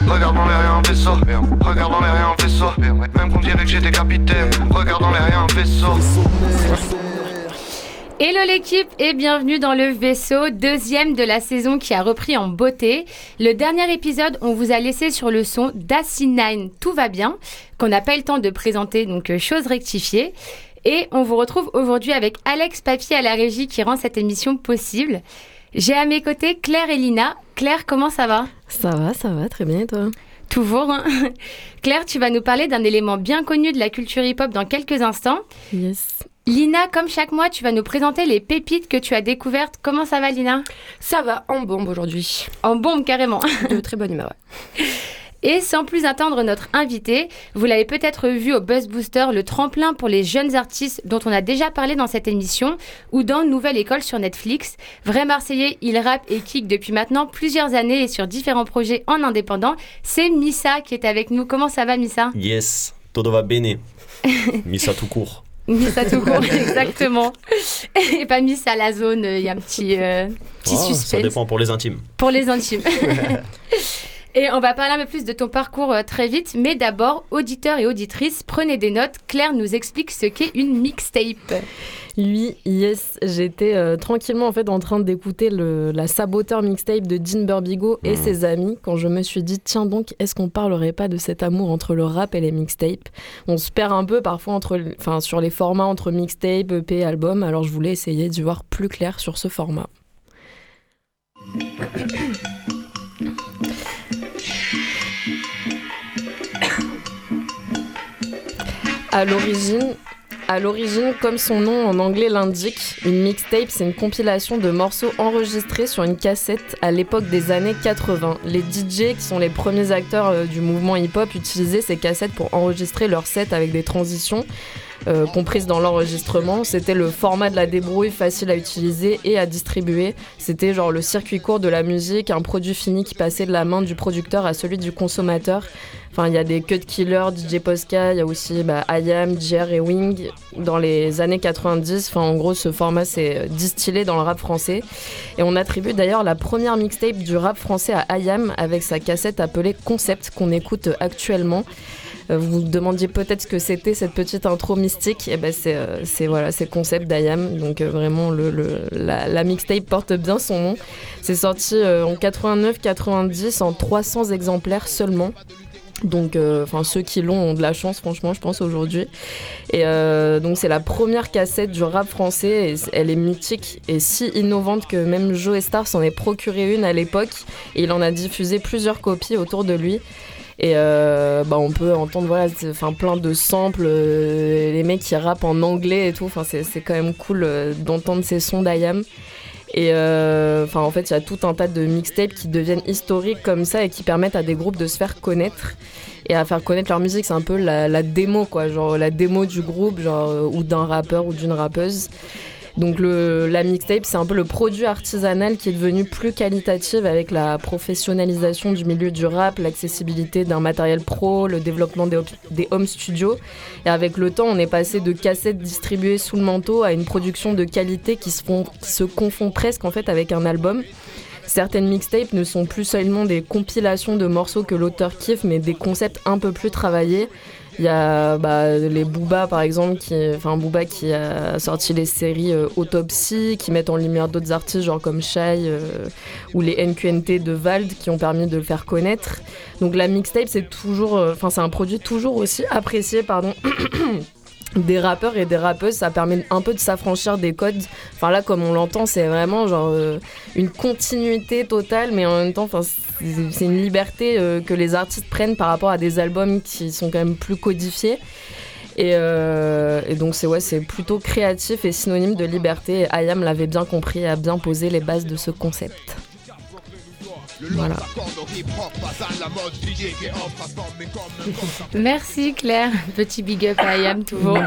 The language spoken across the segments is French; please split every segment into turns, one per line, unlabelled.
Regarde dans les rien, vaisseau. Les rien, vaisseau. Même qu'on dirait que j'étais capitaine. Regarde dans les rien, vaisseau.
Hello l'équipe et bienvenue dans le vaisseau, deuxième de la saison qui a repris en beauté. Le dernier épisode, on vous a laissé sur le son d'Asinine Tout va bien, qu'on n'a pas eu le temps de présenter, donc euh, chose rectifiée. Et on vous retrouve aujourd'hui avec Alex Papier à la régie qui rend cette émission possible. J'ai à mes côtés Claire et Lina. Claire, comment ça va?
Ça va, ça va, très bien et toi?
Toujours. hein Claire, tu vas nous parler d'un élément bien connu de la culture hip-hop dans quelques instants.
Yes.
Lina, comme chaque mois, tu vas nous présenter les pépites que tu as découvertes. Comment ça va, Lina?
Ça va, en bombe aujourd'hui.
En bombe, carrément.
De très bonne humeur. ouais.
Et sans plus attendre notre invité, vous l'avez peut-être vu au Buzz Booster, le tremplin pour les jeunes artistes dont on a déjà parlé dans cette émission, ou dans Nouvelle École sur Netflix. Vrai Marseillais, il rappe et kick depuis maintenant plusieurs années et sur différents projets en indépendant. C'est Missa qui est avec nous. Comment ça va, Missa?
Yes, todo va bene. Missa tout court.
Missa tout court, exactement. Et pas Missa la zone, il y a un petit, euh, petit
Ah, ça
suspense.
dépend pour les intimes.
Pour les intimes. Et on va parler un peu plus de ton parcours euh, très vite, mais d'abord, auditeurs et auditrices, prenez des notes. Claire nous explique ce qu'est une mixtape.
Oui, yes, j'étais euh, tranquillement en fait en train d'écouter la saboteur mixtape de Dean Burbigo et
Mhm.
ses amis quand je me suis dit tiens donc est-ce qu'on parlerait pas de cet amour entre le rap et les mixtapes? On se perd un peu parfois entre, enfin sur les formats entre mixtape, EP, album. Alors je voulais essayer d'y voir plus clair sur ce format. À l'origine, comme son nom en anglais l'indique, une mixtape, c'est une compilation de morceaux enregistrés sur une cassette à l'époque des années 80. Les DJ, qui sont les premiers acteurs euh, du mouvement hip-hop, utilisaient ces cassettes pour enregistrer leurs sets avec des transitions euh, comprises dans l'enregistrement. C'était le format de la débrouille facile à utiliser et à distribuer. C'était genre le circuit court de la musique, un produit fini qui passait de la main du producteur à celui du consommateur. Enfin, il y a des Cut Killer, DJ Posca, il y a aussi bah, IAM, JR et Wing dans les années 90. Enfin, en gros, ce format s'est distillé dans le rap français. Et on attribue d'ailleurs la première mixtape du rap français à IAM avec sa cassette appelée Concept qu'on écoute actuellement. Euh, Vous demandiez peut-être ce que c'était cette petite intro mystique. Et ben c'est euh, c'est voilà, c'est Concept d'IAM. Donc euh, vraiment le, le- la, mixtape porte bien son nom. C'est sorti en 89-90 en 300 exemplaires seulement. Donc, enfin, ceux qui l'ont ont de la chance, franchement, je pense aujourd'hui. Et donc, c'est la première cassette du rap français. Elle est mythique et si innovante que même Joe Star s'en est procuré une à l'époque. Et il en a diffusé plusieurs copies autour de lui. Et euh, bah, on peut entendre voilà, enfin, plein de samples, euh, les mecs qui rappent en anglais et tout. Enfin, c'est quand même cool euh, d'entendre ces sons d'IAM. Et enfin, en fait, il y a tout un tas de mixtapes qui deviennent historiques comme ça et qui permettent à des groupes de se faire connaître et à faire connaître leur musique. C'est un peu la, la démo, quoi, genre la démo du groupe, genre ou d'un rappeur ou d'une rappeuse. Donc le, la mixtape, c'est un peu le produit artisanal qui est devenu plus qualitatif avec la professionnalisation du milieu du rap, l'accessibilité d'un matériel pro, le développement des, home studios. Et avec le temps, on est passé de cassettes distribuées sous le manteau à une production de qualité qui se, se confond presque en fait avec un album. Certaines mixtapes ne sont plus seulement des compilations de morceaux que l'auteur kiffe, mais des concepts un peu plus travaillés. Il y a bah, les Booba par exemple, qui, enfin Booba qui a sorti les séries euh, Autopsy, qui mettent en lumière d'autres artistes genre comme Shai euh, ou les NQNT de Vald qui ont permis de le faire connaître. Donc la mixtape c'est toujours, euh, enfin c'est un produit toujours aussi apprécié pardon. des rappeurs et des rappeuses, ça permet un peu de s'affranchir des codes. Enfin là, comme on l'entend, c'est vraiment genre euh, une continuité totale, mais en même temps, c'est une liberté euh, que les artistes prennent par rapport à des albums qui sont quand même plus codifiés. Et, euh, donc c'est ouais, c'est plutôt créatif et synonyme de liberté. Ayam l'avait bien compris et a bien posé les bases de ce concept. Voilà.
Merci Claire, petit big up à Ayam toujours.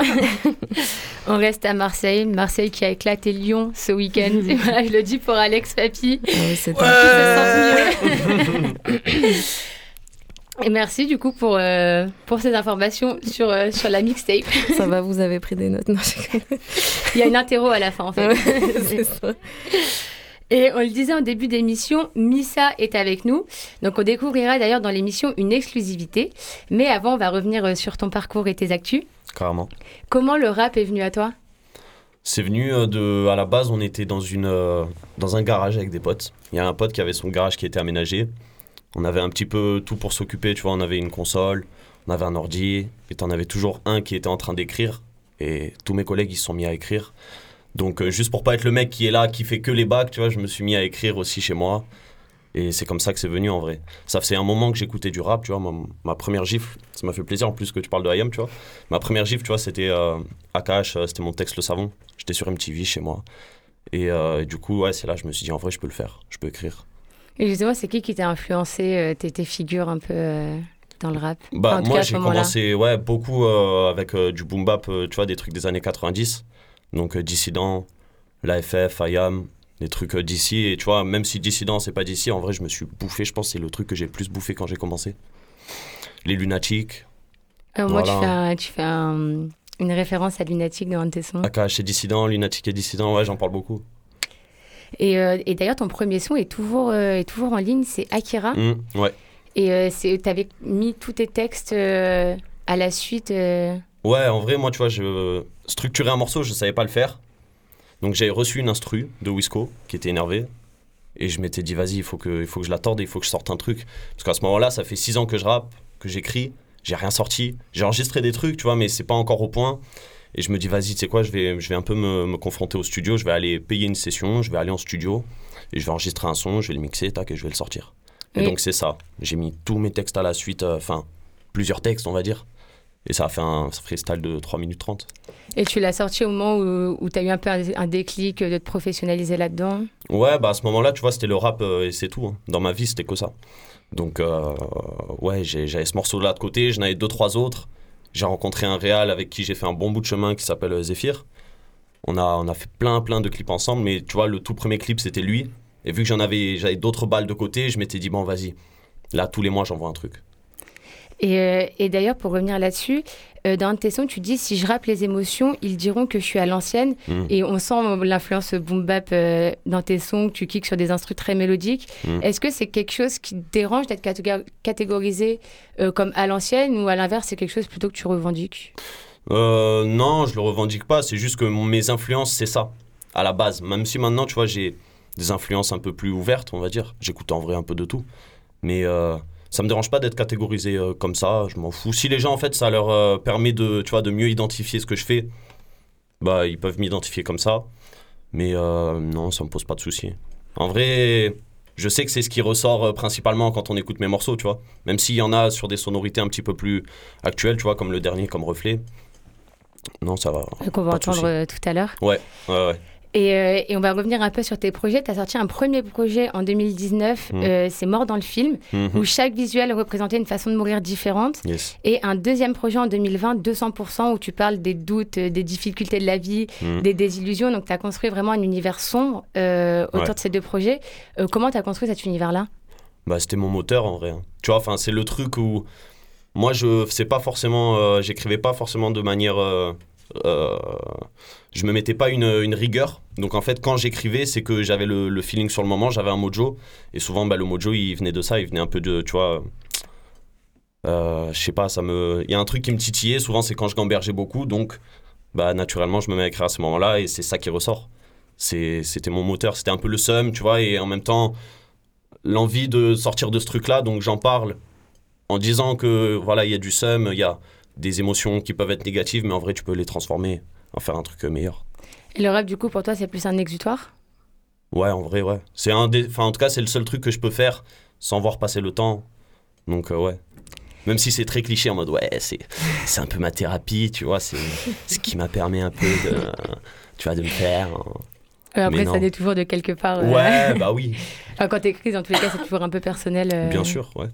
On reste à Marseille, Marseille qui a éclaté Lyon ce week-end. Voilà, je le dis pour Alex Papi.
Ouais, c'est.
Et merci du coup pour, euh, pour ces informations sur, euh, sur la mixtape.
Ça va, vous avez pris des notes. Non, je-
Il y a une interro à la fin en fait.
Ouais, c'est ça.
Et on le disait en début d'émission, Missa est avec nous. Donc on découvrira d'ailleurs dans l'émission une exclusivité. Mais avant, on va revenir euh, sur ton parcours et tes actus.
Carrément.
Comment le rap est venu à toi?
C'est venu euh, de. À la base, on était dans, une, euh, dans un garage avec des potes. Il y a un pote qui avait son garage qui était aménagé. On avait un petit peu tout pour s'occuper, tu vois. On avait une console, on avait un ordi, et t'en avais toujours un qui était en train d'écrire. Et tous mes collègues, ils se sont mis à écrire. Donc, euh, juste pour pas être le mec qui est là, qui fait que les bacs, tu vois, je me suis mis à écrire aussi chez moi. Et c'est comme ça que c'est venu en vrai. Ça faisait un moment que j'écoutais du rap, tu vois. Ma, ma première gifle, ça m'a fait plaisir en plus que tu parles de IAM, tu vois. Ma première gifle, tu vois, c'était euh, AKH, euh, c'était mon texte Le Savon. J'étais sur MTV chez moi. Et, euh, et du coup, ouais, c'est là, je me suis dit, en vrai, je peux le faire, je peux écrire.
Et justement, c'est qui qui t'a influencé euh, tes, tes figures un peu euh, dans le rap?
Bah,
Enfin,
moi, j'ai commencé ouais, beaucoup euh, avec du boom bap, tu vois, des trucs des années 90. Donc, euh, Dissident, l'AFF, IAM, des trucs euh, d'ici. Et tu vois, même si Dissident, c'est pas d'ici, en vrai, je me suis bouffé. Je pense que c'est le truc que j'ai le plus bouffé quand j'ai commencé. Les Lunatiques,
Euh, moi, tu fais, un- tu fais un- une référence à Lunatic dans un de tes sons.
AKH et Dissident, Lunatique et Dissident, ouais, j'en parle beaucoup.
Et, euh, et d'ailleurs, ton premier son est toujours, euh, est toujours en ligne, c'est Akira.
Hum, ouais.
Et c'est- t'avais mis tous tes textes à la suite.
Ouais, en vrai, moi, tu vois, je structurer un morceau, je savais pas le faire. Donc j'ai reçu une instru de Wisco qui était énervé. Et je m'étais dit, vas-y, il faut que, il faut que je la torde, il faut que je sorte un truc. Parce qu'à ce moment-là, ça fait six ans que je rappe, que j'écris, j'ai rien sorti. J'ai enregistré des trucs, tu vois, mais c'est pas encore au point. Et je me dis, vas-y, tu sais quoi, je vais, je vais un peu me, me confronter au studio, je vais aller payer une session, je vais aller en studio, et je vais enregistrer un son, je vais le mixer, tac, et je vais le sortir. Et donc c'est ça. J'ai mis tous mes textes à la suite, euh, enfin, plusieurs textes, on va dire. Et ça a fait un freestyle de 3 minutes 30.
Et tu l'as sorti au moment où, où tu as eu un peu un, un déclic de te professionnaliser là-dedans?
Ouais, bah à ce moment-là, tu vois, c'était le rap euh, et c'est tout. hein. Dans ma vie, c'était que ça. Donc, euh, ouais, j'avais ce morceau-là de côté, j'en avais deux, trois autres. J'ai rencontré un réal avec qui j'ai fait un bon bout de chemin qui s'appelle euh, Zephyr. On a, on a fait plein, plein de clips ensemble, mais tu vois, le tout premier clip, c'était lui. Et vu que j'en avais, j'avais d'autres balles de côté, je m'étais dit, bon, vas-y. Là, tous les mois, j'envoie un truc.
Et, euh, et d'ailleurs, pour revenir là-dessus, euh, dans un de tes sons, tu dis si je rappe les émotions, ils diront que je suis à l'ancienne.
Mm.
Et on sent l'influence boom bap euh, dans tes sons, que tu kicks sur des instruments très mélodiques.
Mm.
Est-ce que c'est quelque chose qui te dérange d'être catég- catégorisé euh, comme à l'ancienne ou à l'inverse, c'est quelque chose plutôt que tu revendiques?
Euh, non, je le revendique pas. C'est juste que mes influences, c'est ça, à la base. Même si maintenant, tu vois, j'ai des influences un peu plus ouvertes, on va dire. J'écoute en vrai un peu de tout. Mais ça me dérange pas d'être catégorisé euh, comme ça. Je m'en fous. Si les gens, en fait, ça leur euh, permet de, tu vois, de mieux identifier ce que je fais, bah, ils peuvent m'identifier comme ça. Mais euh, non, ça me pose pas de soucis. En vrai, je sais que c'est ce qui ressort principalement quand on écoute mes morceaux, tu vois. Même s'il y en a sur des sonorités un petit peu plus actuelles, tu vois, comme le dernier, comme Reflet. Non, ça va.
qu'on va entendre
souci.
tout à l'heure
Ouais, ouais, ouais.
Et, euh, et on va revenir un peu sur tes projets. Tu as sorti un premier projet en 2019,
Mm.
euh, c'est Mort dans le film,
Mhm.
où chaque visuel représentait une façon de mourir différente.
Yes.
Et un deuxième projet en 2020, 200%, où tu parles des doutes, des difficultés de la vie,
Mhm.
des désillusions. Donc, tu as construit vraiment un univers sombre euh, autour
Ouais.
de ces deux projets. Comment tu as construit cet univers-là?
Bah, c'était mon moteur en vrai. hein. Tu vois, c'est le truc où moi, je sais pas forcément, j'écrivais pas forcément de manière. Euh, je me mettais pas une, rigueur. Donc en fait, quand j'écrivais, c'est que j'avais le, feeling sur le moment, j'avais un mojo. Et souvent, bah, le mojo, il venait de ça, il venait un peu de, tu vois. euh, je sais pas, ça me. Il y a un truc qui me titillait, souvent, c'est quand je gambergeais beaucoup. Donc, bah, naturellement, je me mets à écrire à ce moment-là et c'est ça qui ressort. C'était mon moteur, c'était un peu le seum, tu vois, et en même temps, l'envie de sortir de ce truc-là, donc j'en parle en disant que voilà, il y a du seum, il y a des émotions qui peuvent être négatives, mais en vrai, tu peux les transformer, en faire un truc euh, meilleur.
Et le rap, du coup, pour toi, c'est plus un exutoire?
Ouais, en vrai, ouais. C'est un des... enfin, en tout cas, c'est le seul truc que je peux faire sans voir passer le temps. Donc, euh, ouais. Même si c'est très cliché en mode, ouais, c'est, c'est un peu ma thérapie, tu vois, c'est ce qui m'a permis un peu de, tu vois, de me faire. hein.
Euh, Après, ça naît toujours de quelque part. euh,
Ouais, bah oui,
enfin, quand tu écris, dans tous les cas, c'est toujours un peu personnel. euh.
bien sûr, ouais.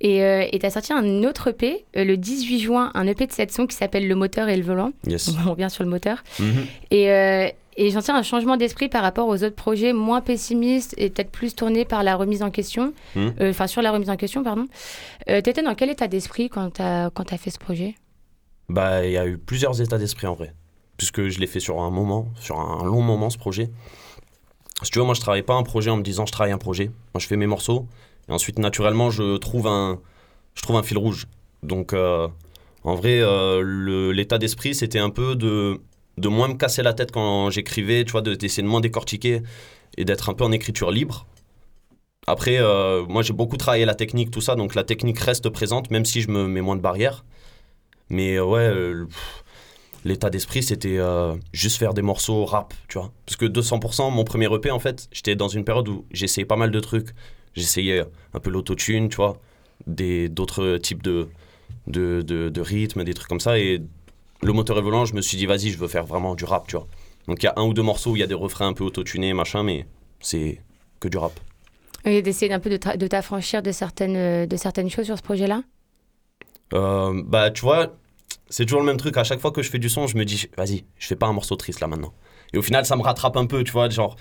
Et tu as sorti un autre EP euh, le 18 juin, un EP de 7 sons qui s'appelle Le moteur et le volant.
Yes.
On revient sur le moteur.
Mhm.
Et, euh, et j'en tiens un changement d'esprit par rapport aux autres projets moins pessimistes et peut-être plus tournés par la remise en question.
Mhm.
Euh, Enfin, sur la remise en question, pardon. Euh, T'étais dans quel état d'esprit quand quand as fait ce projet?
Bah, il y a eu plusieurs états d'esprit en vrai. Puisque je l'ai fait sur un moment, sur un long moment ce projet. si tu veux, moi, je travaille pas un projet en me disant je travaille un projet. Moi, je fais mes morceaux. Ensuite, naturellement, je trouve un, je trouve un fil rouge. Donc, euh, en vrai, euh, l'état d'esprit, c'était un peu de, de moins me casser la tête quand j'écrivais, tu vois, de- d'essayer de moins décortiquer et d'être un peu en écriture libre. Après, euh, moi, j'ai beaucoup travaillé la technique, tout ça. Donc, la technique reste présente, même si je me mets moins de barrières. Mais ouais, l'état d'esprit, c'était juste faire des morceaux rap, tu vois. Parce que 200%, mon premier EP, en fait, j'étais dans une période où j'essayais pas mal de trucs. J'essayais un peu l'autotune, tu vois, des- d'autres types de, de, de, de rythmes, des trucs comme ça. Et le moteur est volant, je me suis dit, vas-y, je veux faire vraiment du rap, tu vois. Donc il y a un ou deux morceaux où il y a des refrains un peu autotunés, machin, mais c'est que du rap.
Et d'essayer un peu de, t'affranchir de certaines, de certaines choses sur ce projet-là?
Euh, bah, tu vois, c'est toujours le même truc. À chaque fois que je fais du son, je me dis, vas-y, je fais pas un morceau triste là maintenant. Et au final, ça me rattrape un peu, tu vois. Genre,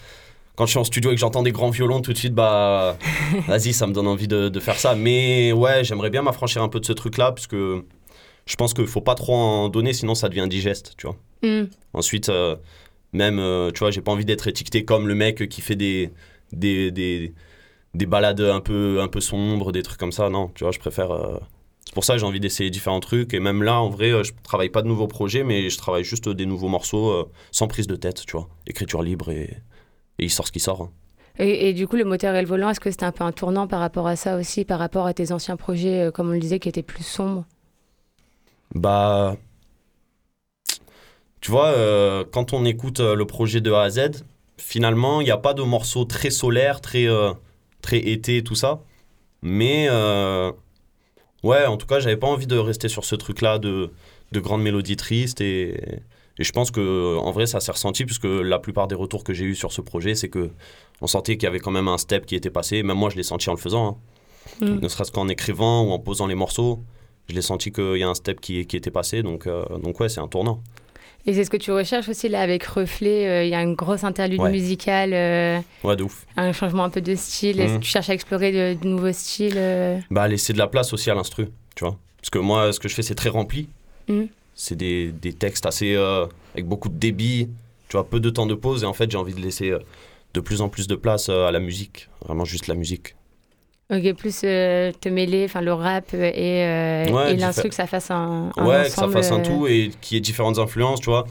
quand je suis en studio et que j'entends des grands violons, tout de suite, bah, vas-y, ça me donne envie de, de faire ça. Mais ouais, j'aimerais bien m'affranchir un peu de ce truc-là, parce que je pense qu'il faut pas trop en donner, sinon ça devient indigeste, tu vois.
Hmm.
Ensuite, euh, même, euh, tu vois, j'ai pas envie d'être étiqueté comme le mec qui fait des, des, des, des balades un peu, un peu sombres, des trucs comme ça. Non, tu vois, je préfère. euh, C'est pour ça que j'ai envie d'essayer différents trucs. Et même là, en vrai, euh, je travaille pas de nouveaux projets, mais je travaille juste des nouveaux morceaux sans prise de tête, tu vois. Écriture libre et, et il sort ce qui sort. hein.
Et, et du coup, le moteur et le volant, est-ce que c'était un peu un tournant par rapport à ça aussi, par rapport à tes anciens projets, euh, comme on le disait, qui étaient plus sombres?
Bah. Tu vois, euh, quand on écoute euh, le projet de A à Z, finalement, il n'y a pas de morceau très solaire, très, très été, tout ça. Mais, ouais, en tout cas, j'avais pas envie de rester sur ce truc-là de, de grandes mélodies tristes. Et, et je pense que en vrai, ça s'est ressenti, puisque la plupart des retours que j'ai eu sur ce projet, c'est que on sentait qu'il y avait quand même un step qui était passé. Même moi, je l'ai senti en le faisant. hein.
Mm.
Ne serait-ce qu'en écrivant ou en posant les morceaux. Je l'ai senti qu'il y a un step qui, qui était passé, donc, euh, donc ouais, c'est un tournant.
Et c'est ce que tu recherches aussi là avec Reflet. euh, Il y a une grosse interlude
Ouais.
musicale, euh,
Ouais, de ouf.
un changement un peu de style. Est-ce
Mhm.
que tu cherches à explorer de, de nouveaux styles euh
Bah, laisser de la place aussi à l'instru, tu vois. Parce que moi, ce que je fais, c'est très rempli.
Mhm.
C'est des, des textes assez. euh, avec beaucoup de débit, tu vois, peu de temps de pause, et en fait, j'ai envie de laisser euh, de plus en plus de place euh, à la musique. Vraiment juste la musique.
Ok, plus te mêler, enfin le rap et,
Ouais,
et l'instru que ça fasse un, un
ouais, que ça fasse un tout et qu'il y ait différentes influences, tu vois.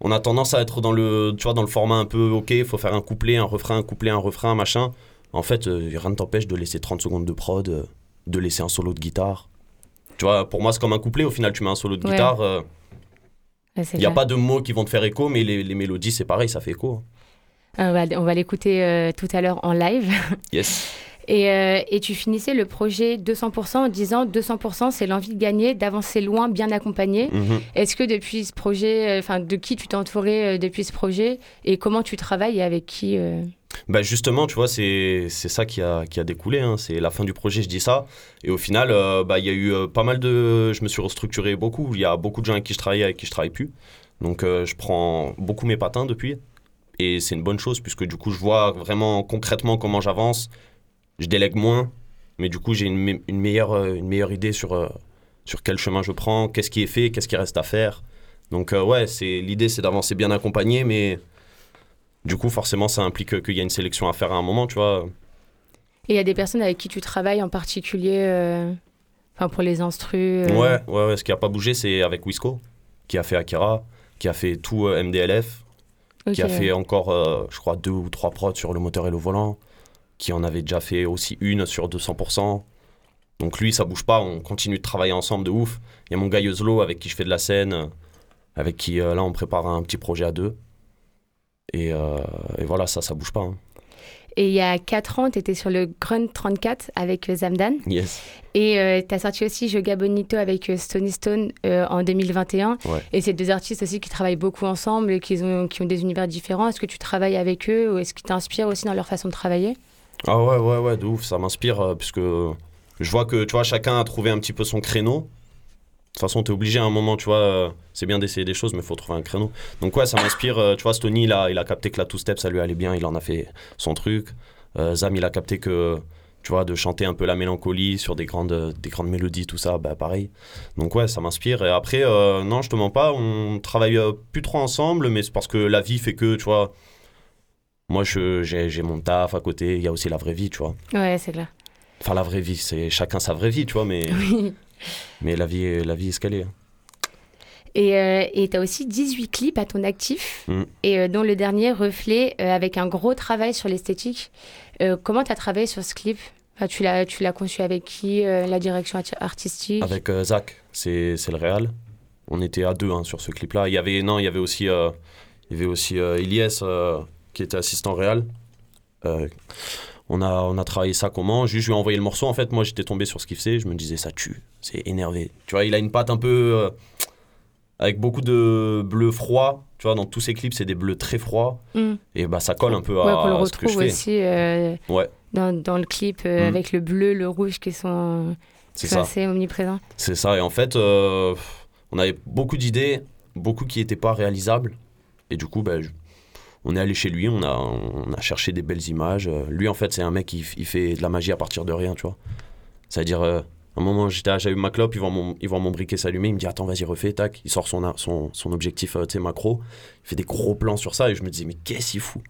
On a tendance à être dans le, tu vois, dans le format un peu, ok, il faut faire un couplet, un refrain, un couplet, un refrain, machin. En fait, rien ne t'empêche de laisser 30 secondes de prod, de laisser un solo de guitare. Tu vois, pour moi, c'est comme un couplet. Au final, tu mets un solo de
Ouais.
guitare. euh,
ouais,
Il n'y a pas de mots qui vont te faire écho, mais les, les mélodies, c'est pareil, ça fait écho. hein.
On va, on va l'écouter euh, tout à l'heure en live.
Yes.
Et, euh, et tu finissais le projet 200% en disant 200% c'est l'envie de gagner, d'avancer loin, bien accompagné.
Mhm.
Est-ce que depuis ce projet, euh, enfin de qui tu t'es entouré euh, depuis ce projet et comment tu travailles et avec qui euh
Bah justement, tu vois, c'est ça qui a, qui a découlé. hein. C'est la fin du projet, je dis ça. Et au final, euh, bah, il y a eu euh, pas mal de... Je me suis restructuré beaucoup. Il y a beaucoup de gens avec qui je travaillais, avec qui je travaille plus. Donc euh, je prends beaucoup mes patins depuis. Et c'est une bonne chose, puisque du coup, je vois vraiment concrètement comment j'avance. Je délègue moins. Mais du coup, j'ai une, me- une, meilleure, une meilleure idée sur, sur quel chemin je prends, qu'est-ce qui est fait, qu'est-ce qui reste à faire. Donc ouais, l'idée, c'est d'avancer bien accompagné, mais... Du coup, forcément, ça implique qu'il y a une sélection à faire à un moment, tu vois.
Et il y a des personnes avec qui tu travailles en particulier, euh, enfin pour les instrus. euh,
Ouais, ouais, ouais. Ce qui a pas bougé, c'est avec Wisco, qui a fait Akira, qui a fait tout euh, MDLF, qui a fait encore, euh, je crois, deux ou trois prods sur le moteur et le volant, qui en avait déjà fait aussi une sur 200%. Donc lui, ça bouge pas, on continue de travailler ensemble de ouf. Il y a mon gars Yozlo avec qui je fais de la scène, avec qui là on prépare un petit projet à deux. Et, euh, et voilà, ça, ça bouge pas. hein.
Et il y a 4 ans, tu étais sur le Grunt 34 avec euh, Zamdan.
Yes.
Et tu as sorti aussi Joga Bonito avec euh, Stony Stone euh, en 2021.
Ouais.
Et c'est deux artistes aussi qui travaillent beaucoup ensemble et qui ont, qui ont des univers différents. Est-ce que tu travailles avec eux ou est-ce qu'ils t'inspirent aussi dans leur façon de travailler?
Ah ouais, ouais, ouais, de ouf, ça m'inspire, euh, puisque je vois que, tu vois, chacun a trouvé un petit peu son créneau. De toute façon, t'es obligé à un moment, tu vois, euh, c'est bien d'essayer des choses, mais il faut trouver un créneau. Donc ouais, ça m'inspire, euh, tu vois, Stony, il a, il a capté que la two-step, ça lui allait bien, il en a fait son truc. Euh, Zam, il a capté que, tu vois, de chanter un peu la mélancolie sur des grandes, des grandes mélodies, tout ça, bah pareil. Donc ouais, ça m'inspire. Et après, euh, non, je te mens pas, on travaille euh, plus trop ensemble, mais c'est parce que la vie fait que, tu vois, Moi, je- j'ai j'ai mon taf à côté. Il y a aussi la vraie vie, tu vois.
Ouais, c'est clair.
Enfin, la vraie vie, c'est chacun sa vraie vie, tu vois. Mais,
Oui.
Mais la vie, est- la vie est. hein.
Et euh, tu as aussi 18 clips à ton actif,
Mm.
et euh, dont le dernier reflet euh, avec un gros travail sur l'esthétique. Euh, comment tu as travaillé sur ce clip? Enfin, tu l'as tu l'as conçu avec qui La direction arti- artistique?
Avec Zach, c'est c'est le réal. On était à deux hein, sur ce clip-là. Il y avait non, il y avait aussi, il y avait aussi euh, qui était assistant réal. On a on a travaillé ça comment? Juste je lui ai envoyé le morceau. En fait, moi j'étais tombé sur ce qu'il faisait. Je me disais ça tue, c'est énervé. Tu vois, il a une patte un peu euh, avec beaucoup de bleu froid. Tu vois, dans tous ses clips, c'est des bleus très froids.
Mm.
Et bah ça colle un peu
Ouais, qu'on le
à ce que je
retrouve
fais.
aussi euh,
Ouais.
dans, dans le clip euh,
Mm.
avec le bleu, le rouge qui sont, qui
C'est
sont
ça.
assez omniprésents.
C'est ça. Et en fait, on avait beaucoup d'idées, beaucoup qui n'étaient pas réalisables. Et du coup, ben, je- on est allé chez lui, on a, on a cherché des belles images. Lui, en fait, c'est un mec qui il fait de la magie à partir de rien, tu vois. C'est-à-dire, euh, à un moment, j'étais à- ma clope, il voit mon, il voit mon briquet s'allumer, il me dit Attends, vas-y, refais, tac. Il sort son, son, son objectif, euh, tu sais, macro. Il fait des gros plans sur ça, et je me dis Mais qu'est-ce qu'il fout?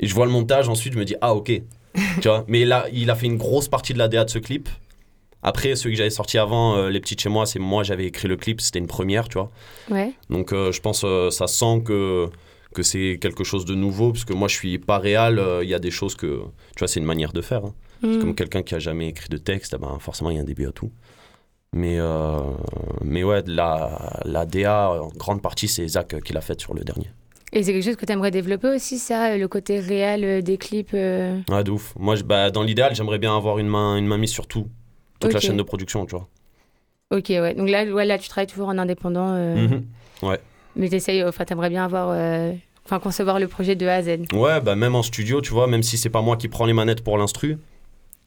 Et je vois le montage, ensuite, je me dis Ah, ok. tu vois, mais là, il a fait une grosse partie de la DA de ce clip. Après, celui que j'avais sorti avant, euh, Les Petites Chez Moi, c'est moi, j'avais écrit le clip, c'était une première, tu vois.
Ouais.
Donc euh, je pense ça sent que, que c'est quelque chose de nouveau, parce que moi je suis pas réel, euh, il y a des choses que, tu vois, c'est une manière de faire. hein.
Mm.
Comme quelqu'un qui a jamais écrit de texte, eh ben, forcément il y a un début à tout. Mais, euh, mais ouais, la, la DA, en grande partie, c'est Zach qui l'a faite sur le dernier.
Et c'est quelque chose que tu aimerais développer aussi, ça, le côté réel euh, des clips euh,
Ouais, de ouf. Moi, je- bah, dans l'idéal, j'aimerais bien avoir une main, une main mise sur tout. Toute la chaîne de production, tu vois.
Ok, ouais. Donc là, ouais, là, tu travailles toujours en indépendant, euh,
Mhm.
Mais t'essayes, enfin, t'aimerais bien avoir, euh, enfin, concevoir le projet de A à Z.
Ouais, bah même en studio, tu vois, même si c'est pas moi qui prends les manettes pour l'instru,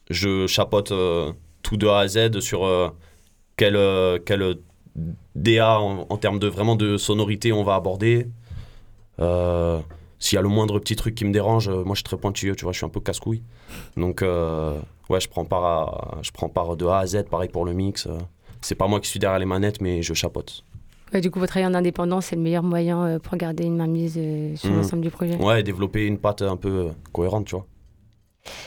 je chapote euh, tout de A à Z sur euh, quel, euh, quel euh, DA en, termes de vraiment de sonorité on va aborder. Euh, S'il y a le moindre petit truc qui me dérange, euh, moi je suis très pointilleux, tu vois, je suis un peu casse-couille. Donc euh, ouais, je prends, part je prends part de A à Z, pareil pour le mix. euh. C'est pas moi qui suis derrière les manettes, mais je chapote.
Ouais, du coup, votre travail en indépendant, c'est le meilleur moyen euh, pour garder une mainmise euh, sur
Mhm.
l'ensemble du projet.
Ouais, et développer une patte un peu euh, cohérente, tu vois.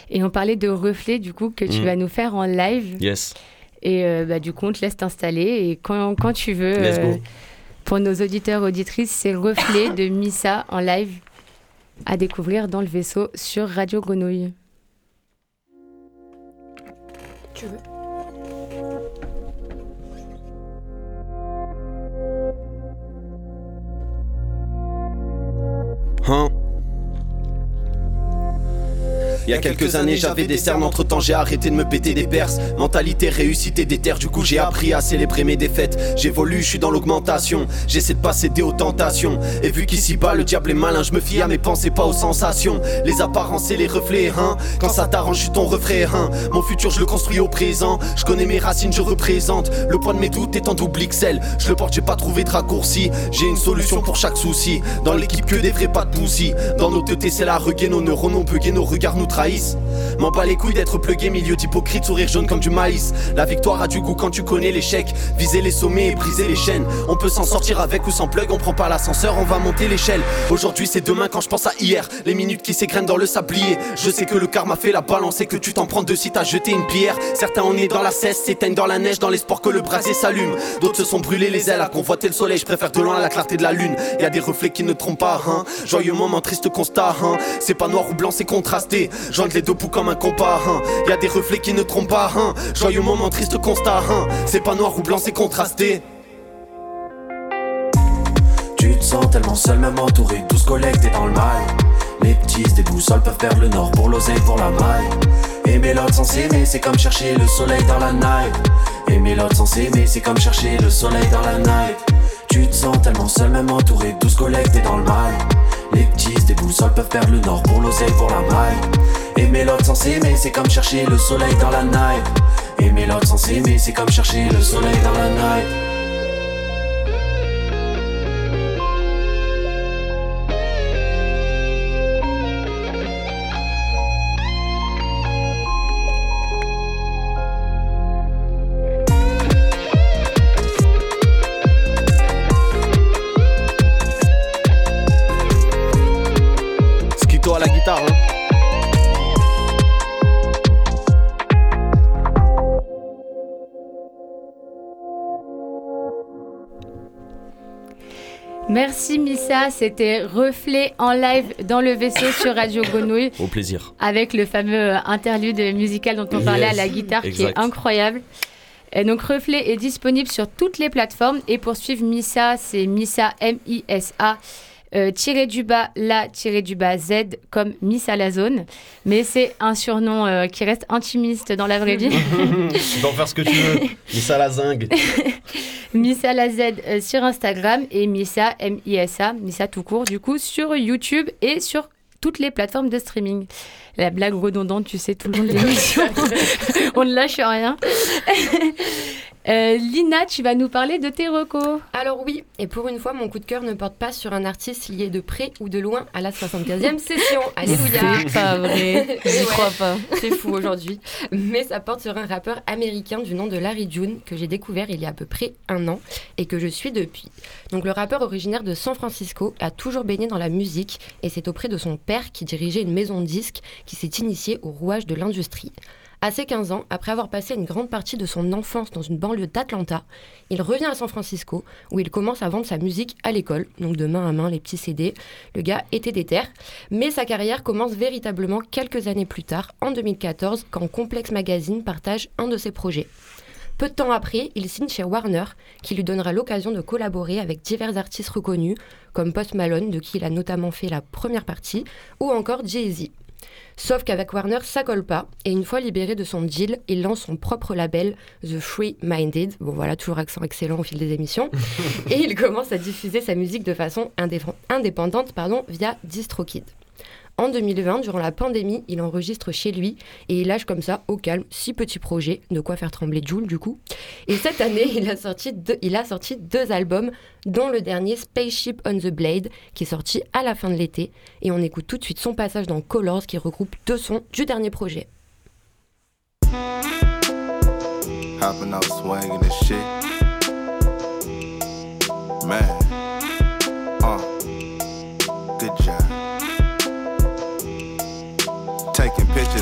Et on parlait de reflets, du coup, que tu
Mhm.
vas nous faire en live.
Yes,
Et euh, bah, du coup, on te laisse t'installer. Et quand, quand tu veux,
let's
euh,
go.
pour nos auditeurs auditrices, c'est Reflet de Missa en live à découvrir dans le vaisseau sur Radio Grenouille.
Tu veux?
Hein Il y a quelques années j'avais des cernes, entre temps j'ai arrêté de me péter des perses. Mentalité réussite et déterre, du coup j'ai appris à célébrer mes défaites. J'évolue, je suis dans l'augmentation, j'essaie de pas céder aux tentations. Et vu qu'ici bas le diable est malin, je me fie à mes pensées pas aux sensations. Les apparences et les reflets, hein. Quand ça t'arrange, je suis ton refrain, hein. Mon futur je le construis au présent, je connais mes racines, je représente. Le poids de mes doutes est en double XL, je le porte, j'ai pas trouvé de raccourci. J'ai une solution pour chaque souci, dans l'équipe que des vrais pas de poussi Dans nos têtes c'est la regain, nos neurones ont bugué, nos regards nous M'en bats les couilles d'être plugué, milieu d'hypocrite, sourire jaune comme du maïs. La victoire a du goût quand tu connais l'échec. Viser les sommets et briser les chaînes. On peut s'en sortir avec ou sans plug, on prend pas l'ascenseur, on va monter l'échelle. Aujourd'hui c'est demain quand je pense à hier. Les minutes qui s'égrènent dans le sablier. Je sais que le karma fait la balance et que tu t'en prends de si t'as jeté une pierre. Certains on est dans la cesse, s'éteignent dans la neige, dans l'espoir que le brasier s'allume. D'autres se sont brûlés les ailes à convoiter le soleil. Je préfère de loin la clarté de la lune. Y a des reflets qui ne trompent pas, hein. Joyeux moment, triste constat, hein. C'est pas noir ou blanc, c'est contrasté. Joindre les deux bouts comme un compas, hein. Y a des reflets qui ne trompent pas, hein. Joyeux moment, triste constat, hein. C'est pas noir ou blanc, c'est contrasté.
Tu te sens tellement seul, même entouré, 12 collègues, t'es dans le mal. Les petits des boussoles peuvent perdre le nord pour l'oseille, pour la maille. Aimer l'autre sans s'aimer, c'est comme chercher le soleil dans la night. Aimer l'autre sans s'aimer, c'est comme chercher le soleil dans la night. Tu te sens tellement seul, même entouré, 12 collègues, t'es dans le mal. Les petits des boussoles peuvent perdre le nord pour l'oseille, pour la maille. Aimer l'autre sans s'aimer, c'est comme chercher le soleil dans la night. Aimer l'autre sans s'aimer, c'est comme chercher le soleil dans la night.
Merci Missa, c'était reflet en live dans le vaisseau sur Radio Grenouille.
Au plaisir.
avec le fameux euh, interlude musical dont on parlait à la guitare qui est incroyable. Et donc Reflet est disponible sur toutes les plateformes. Et pour suivre Missa, c'est Missa M-I-S-A euh, tiré du bas la tiré du bas Z comme Miss à la zone. Mais c'est un surnom euh, qui reste intimiste dans la vraie vie.
tu peux en faire ce que tu veux. Mais ça la zingue.
Missa la Z euh, sur Instagram et Missa M-I-S-A, Missa tout court du coup sur YouTube et sur toutes les plateformes de streaming. La blague redondante, tu sais, tout le long de l'émission. On ne lâche rien. Euh, Lina, tu vas nous parler de tes recos.
Alors oui, et pour une fois, mon coup de cœur ne porte pas sur un artiste lié de près ou de loin à la 75e session. Alléluia
C'est pas vrai. J'y
Ouais.
crois pas.
C'est fou aujourd'hui. Mais ça porte sur un rappeur américain du nom de Larry June que j'ai découvert il y a à peu près un an et que je suis depuis. Donc le rappeur originaire de San Francisco a toujours baigné dans la musique et c'est auprès de son père qui dirigeait une maison de disques qui s'est initié au rouage de l'industrie. À ses 15 ans, après avoir passé une grande partie de son enfance dans une banlieue d'Atlanta, il revient à San Francisco où il commence à vendre sa musique à l'école, donc de main à main les petits CD. Le gars était déter, mais sa carrière commence véritablement quelques années plus tard, en 2014, quand Complex Magazine partage un de ses projets. Peu de temps après, il signe chez Warner, qui lui donnera l'occasion de collaborer avec divers artistes reconnus, comme Post Malone, de qui il a notamment fait la première partie, ou encore Jay-Z. Sauf qu'avec Warner, ça colle pas, et une fois libéré de son deal, il lance son propre label, The Free Minded. Bon voilà, toujours accent excellent au fil des émissions. et il commence à diffuser sa musique de façon indé- indépendante pardon, via DistroKid. En 2020, durant la pandémie, il enregistre chez lui et il lâche comme ça, au calme, six petits projets, de quoi faire trembler Joule du coup. Et cette année, il a sorti deux, albums, dont le dernier Spaceship on the Blade, qui est sorti à la fin de l'été. Et on écoute tout de suite son passage dans Colors, qui regroupe deux sons du dernier projet.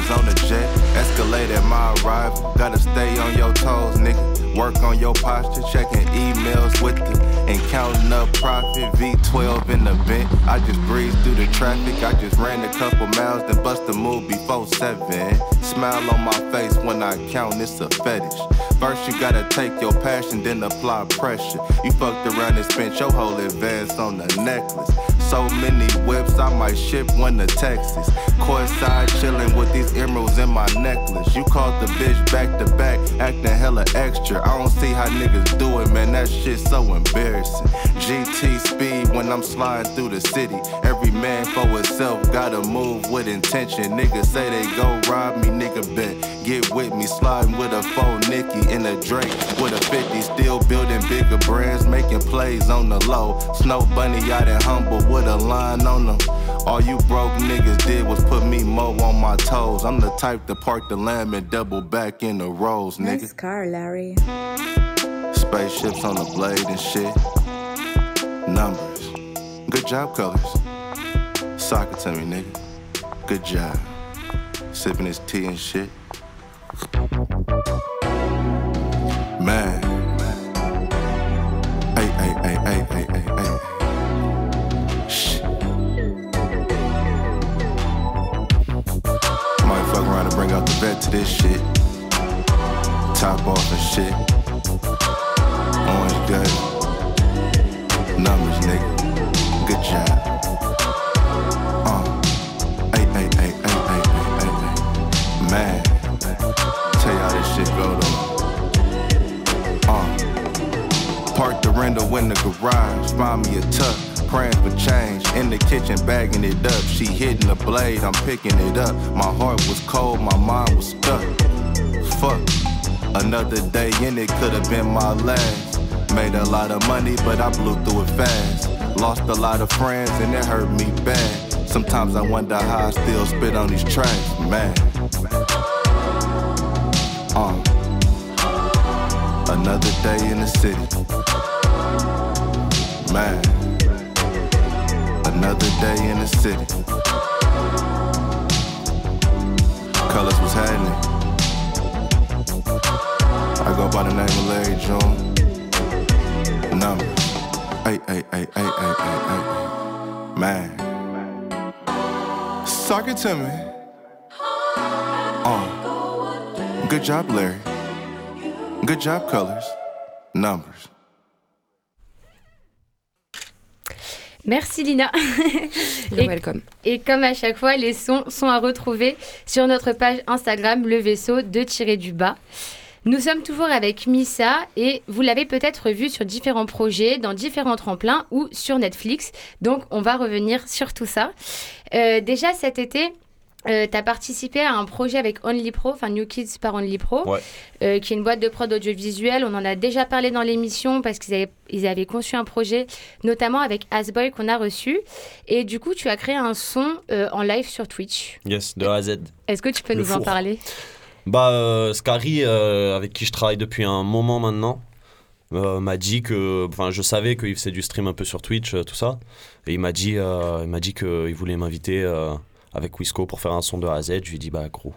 Pictures on the jet. Escalade at my arrival. Gotta stay on your toes, nigga. Work on your posture. Checking emails with it. And counting up profit. V12 in the vent. I just breezed through the traffic. I just ran a couple miles. Then bust a move before seven. Smile on my face when I count. It's a fetish. First, you gotta take your passion, then apply pressure. You fucked around and spent your whole advance on the necklace. So many whips, I might ship one to Texas. Courtside chillin' with these emeralds in my necklace. You called the bitch back to back, acting hella extra. I don't see how niggas do it, man. That shit so embarrassing. GT speed when I'm sliding through the city. Every man for himself gotta move with intention. Niggas say they go rob me, nigga bet. Get with me, sliding with a faux Nicky and a Drake with a 50. Still building bigger brands, making plays on the low. Snow bunny out in humble with a line on them. All you broke niggas did was put me mo on my toes. I'm the type to park the lamb and double back in the rows, nigga.
Nice car, Larry.
Spaceships on the blade and shit. Numbers. Good job, colors. Sock it to me, nigga. Good job. Sipping his tea and shit. Man. Hey, hey, hey, hey, hey, hey, hey. Shh. Might fuck around and bring out the vet to this shit. Top off and shit. Orange gut. Numbers, nigga. Good job. Park in the garage. Find me a tuck. Praying for change. In the kitchen, bagging it up. She hitting the blade. I'm picking it up. My heart was cold. My mind was stuck. Fuck. Another day in it could have been my last. Made a lot of money, but I blew through it fast. Lost a lot of friends, and it hurt me bad. Sometimes I wonder how I still spit on these tracks, man. Uh. Another day in the city. Man. Another day in the city. Colors was happening. I go by the name of Larry June. Numbers. Hey, hey, hey, hey, hey, hey, hey. Man. Talk it to me. Oh. Good job, Larry. Good job, colors. Numbers.
Merci Lina.
You're
Et-
welcome.
Et comme à chaque fois, les sons sont à retrouver sur notre page Instagram, le vaisseau de tirer du bas. Nous sommes toujours avec Missa et vous l'avez peut-être vu sur différents projets, dans différents tremplins ou sur Netflix. Donc on va revenir sur tout ça. Euh, déjà cet été, tu as participé à un projet avec Only Pro, enfin New Kids par Only Pro,
Ouais.
euh, qui est une boîte de prod audiovisuelle. On en a déjà parlé dans l'émission parce qu'ils avaient, ils avaient conçu un projet, notamment avec Asboy qu'on a reçu. Et du coup, tu as créé un son euh, en live sur Twitch.
Yes, de A à Z.
Est-ce que tu peux
Le
nous en parler?
Bah, euh, Scary, euh, avec qui je travaille depuis un moment maintenant, euh, m'a dit que. Enfin, je savais qu'il faisait du stream un peu sur Twitch, euh, tout ça. Et il m'a dit, euh, il m'a dit qu'il voulait m'inviter euh, avec Wisco pour faire un son de A à Z. Je lui ai dit, bah, gros,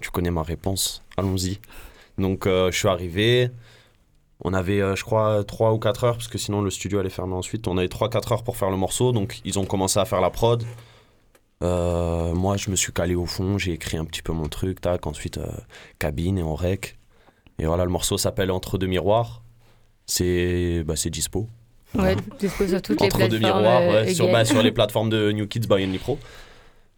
tu connais ma réponse, allons-y. Donc, euh, je suis arrivé. On avait, euh, je crois, 3 ou 4 heures, parce que sinon le studio allait fermer ensuite. On avait 3-4 heures pour faire le morceau, donc ils ont commencé à faire la prod. Euh, moi, je me suis calé au fond, j'ai écrit un petit peu mon truc, tac, ensuite cabine et on rec. Et voilà, le morceau s'appelle Entre deux miroirs. C'est bah, dispo.
Ouais, dispo sur toutes les
Entre deux miroirs, ouais, sur,
égales.
bah, sur les plateformes de New Kids by Only Pro.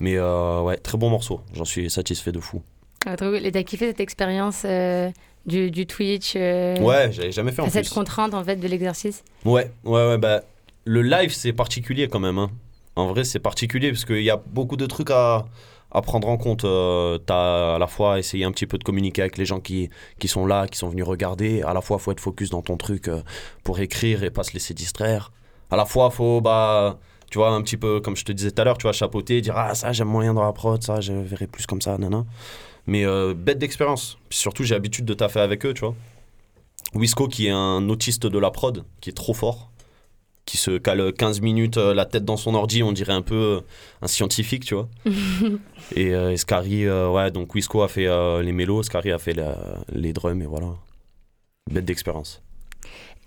Mais euh, ouais, très bon morceau, j'en suis satisfait de fou.
Ah, trop cool. Et t'as kiffé cette expérience euh, du, du Twitch euh,
Ouais, j'avais jamais fait en
Cette
plus.
contrainte en fait de l'exercice?
Ouais, ouais, ouais, bah, le live c'est particulier quand même. hein. En vrai, c'est particulier parce qu'il y a beaucoup de trucs à, à prendre en compte. Euh, T'as à la fois essayé un petit peu de communiquer avec les gens qui, qui sont là, qui sont venus regarder. À la fois, faut être focus dans ton truc euh, pour écrire et pas se laisser distraire. À la fois, faut, bah, tu vois, un petit peu, comme je te disais tout à l'heure, tu vois, chapeauter, dire Ah, ça, j'aime moyen dans la prod, ça, je verrai plus comme ça, nana. Mais euh, bête d'expérience. Surtout, j'ai l'habitude de taffer avec eux, tu vois. Wisco, qui est un autiste de la prod, qui est trop fort, qui se cale 15 minutes euh, la tête dans son ordi, on dirait un peu euh, un scientifique, tu vois. et, et Scary, ouais, donc Wisco a fait les mélos, Scary a fait la- les drums, et voilà. Bête d'expérience.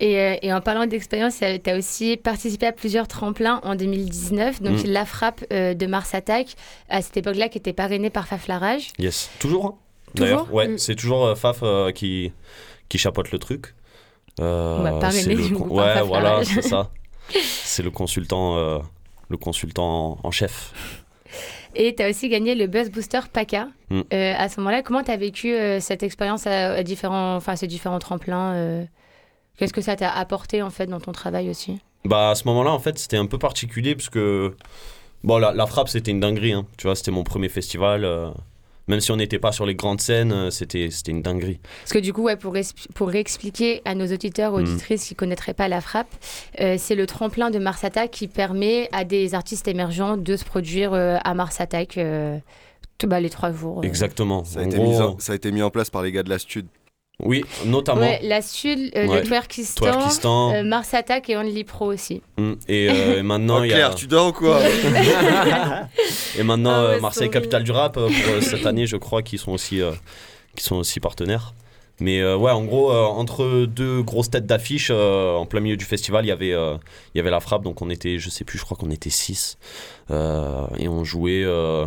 Et, euh, et en parlant d'expérience, tu as aussi participé à plusieurs tremplins en 2019. Donc
Mm.
la frappe euh, de Mars Attack, à cette époque-là, qui était parrainée par Faflarage.
Yes. Toujours, hein D'ailleurs, ouais,
Mm.
c'est toujours euh, Faf euh, qui, qui chapeaute le truc. Euh,
On va parrainer,
le
du
con- Ouais,
Faf
voilà,
Larage.
c'est ça. C'est le consultant, euh, le consultant en chef.
Et tu as aussi gagné le Buzz Booster PACA.
Mm.
Euh, à ce moment-là, comment tu as vécu euh, cette expérience à, à différents, enfin, ces différents tremplins euh, Qu'est-ce que ça t'a apporté en fait dans ton travail aussi?
Bah à ce moment-là en fait c'était un peu particulier parce que bon la, la frappe c'était une dinguerie hein. tu vois c'était mon premier festival euh, même si on n'était pas sur les grandes scènes euh, c'était c'était une dinguerie
Parce que du coup, ouais, pour, pour réexpliquer à nos auditeurs,
Mm.
auditrices qui ne connaîtraient pas la frappe, euh, c'est le tremplin de Mars Attack qui permet à des artistes émergents de se produire euh, à Mars Attack euh, tout- bah, les trois jours. euh.
exactement
Ça a,
En
été
gros,
mis en, ça a été mis en place par les gars de la Stud.
Oui notamment.
Ouais, la Sud, euh,
Ouais.
le Twerkistan,
Twerkistan.
euh, Mars Attack et Only Pro aussi.
mm, et euh, maintenant
Oh,
y a
Claire, tu dors ou quoi
et maintenant
Ah
euh, Marseille capitale du rap pour cette année je crois qu'ils sont aussi euh, qui sont aussi partenaires. Mais euh, ouais en gros euh, entre deux grosses têtes d'affiche euh, en plein milieu du festival il y avait euh, il y avait la frappe. Donc on était je sais plus je crois qu'on était 6 et on jouait euh,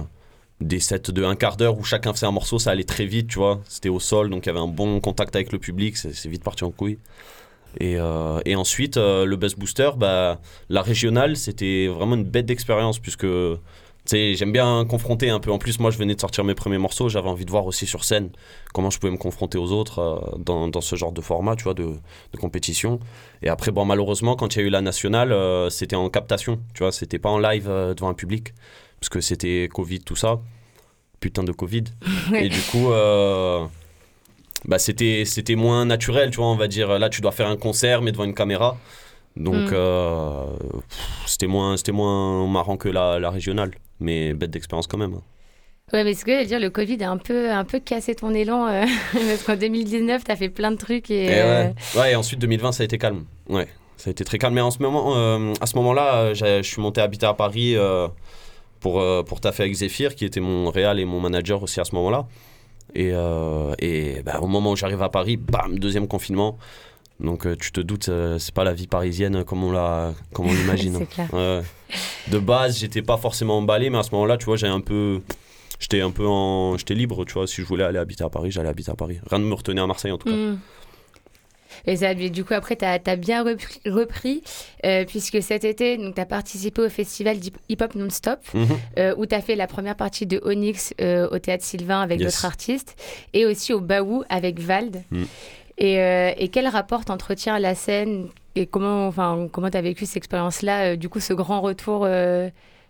des sets de un quart d'heure où chacun faisait un morceau ça allait très vite tu vois c'était au sol donc il y avait un bon contact avec le public c'est vite parti en couille et, euh, ensuite euh, le Buzz Booster bah la régionale c'était vraiment une bête d'expérience puisque j'aime bien confronter un peu. En plus, moi, je venais de sortir mes premiers morceaux. J'avais envie de voir aussi sur scène comment je pouvais me confronter aux autres euh, dans, ce genre de format, tu vois, de, de compétition. Et après, bon, malheureusement, quand il y a eu la nationale, c'était en captation, tu vois, c'était pas en live devant un public, parce que c'était Covid, tout ça. Putain de Covid. Et du coup, euh, bah, c'était, c'était moins naturel, tu vois, on va dire. Là, tu dois faire un concert, mais devant une caméra. Donc,
Mm.
euh, c'était, moins, c'était moins marrant que la, la régionale. Mais bête d'expérience quand même. hein.
Ouais, mais ce que je veux dire, le Covid a un peu, un peu cassé ton élan. euh, parce qu'en 2019, tu as fait plein de trucs. Et,
Et
euh,
ouais. ouais, et ensuite 2020, ça a été calme. Ouais, ça a été très calme. Mais en ce moment, à ce moment-là, je suis monté habiter à Paris pour, euh, pour taffer avec Zephyr, qui était mon réal et mon manager aussi à ce moment-là. Et, euh, et bah, au moment où j'arrive à Paris, bam, deuxième confinement. Donc euh, tu te doutes, euh, c'est pas la vie parisienne comme on l'a, comme on l'imagine. Hein. De base, j'étais pas forcément emballé, mais à ce moment-là, tu vois, j'avais un peu, j'étais un peu en, j'étais libre, tu vois. Si je voulais aller habiter à Paris, j'allais habiter à Paris. Rien ne me retenait à Marseille en tout cas.
Mm. Et ça, du coup, après, tu as, bien repris, repris, euh, puisque cet été, tu as participé au festival d'hip- hip-hop non-stop,
Mhm.
euh, où tu as fait la première partie de Onyx euh, au Théâtre Sylvain avec
Yes.
d'autres artistes, et aussi au Baou avec Vald.
Mm.
Et, et quel rapport t'entretient la scène et comment enfin, comment as vécu cette expérience-là, du coup, ce grand retour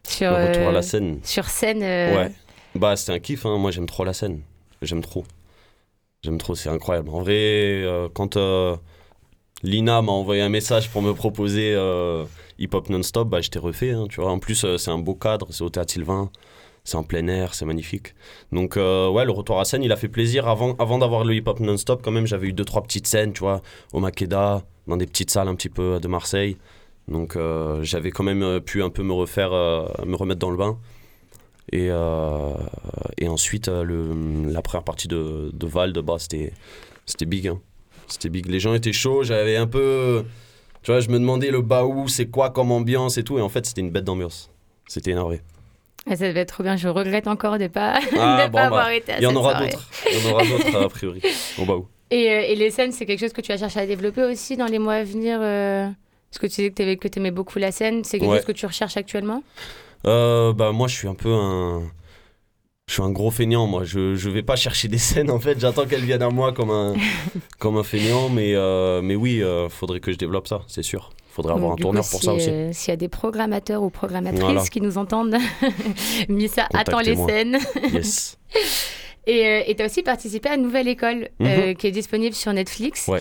sur,
Le retour à la scène.
sur scène
Ouais. Bah, c'était un kiff, hein. moi j'aime trop la scène. J'aime trop. J'aime trop, c'est incroyable. En vrai, euh, quand euh, Lina m'a envoyé un message pour me proposer euh, Hip Hop Non-Stop, bah, j'étais refait. hein, tu vois. En plus, c'est un beau cadre, c'est au Théâtre Sylvain, c'est en plein air, c'est magnifique. Donc, ouais, le retour à scène, il a fait plaisir. Avant, avant d'avoir le Hip Hop Non-Stop, quand même, j'avais eu deux, trois petites scènes, tu vois, au Makeda, dans des petites salles un petit peu de Marseille. Donc, j'avais quand même pu un peu me refaire, me remettre dans le bain. Et, euh, et ensuite, euh, le, la première partie de, de Val, bah, c'était, c'était big. hein. C'était big. Les gens étaient chauds. J'avais un peu. Tu vois, je me demandais le baou, c'est quoi comme ambiance et tout. Et en fait, c'était une bête d'ambiance. C'était énervé.
ah, ça devait être trop bien. Je regrette encore de ne pas,
Ah,
de
bon,
pas
bah,
avoir été à
Il y en aura d'autres. Il y en aura d'autres, a priori, au baou.
Et, euh, et les scènes, c'est quelque chose que tu vas chercher à développer aussi dans les mois à venir euh, Parce que tu disais que tu aimais beaucoup la scène. C'est quelque
Ouais.
chose que tu recherches actuellement?
Euh, bah, moi, je suis un peu un. Je suis un gros feignant, moi. Je, je vais pas chercher des scènes, en fait. J'attends qu'elles viennent à moi comme un, comme un feignant. Mais, euh, mais oui, euh, faudrait que je développe ça, c'est sûr. Faudrait avoir
Donc,
un tourneur
coup,
pour
si,
ça aussi.
euh, S'il y a des programmateurs ou programmatrices
Voilà.
qui nous entendent, Missa attend les scènes.
Yes.
Et tu as aussi participé à Nouvelle École, euh,
Mhm.
qui est disponible sur Netflix.
Ouais.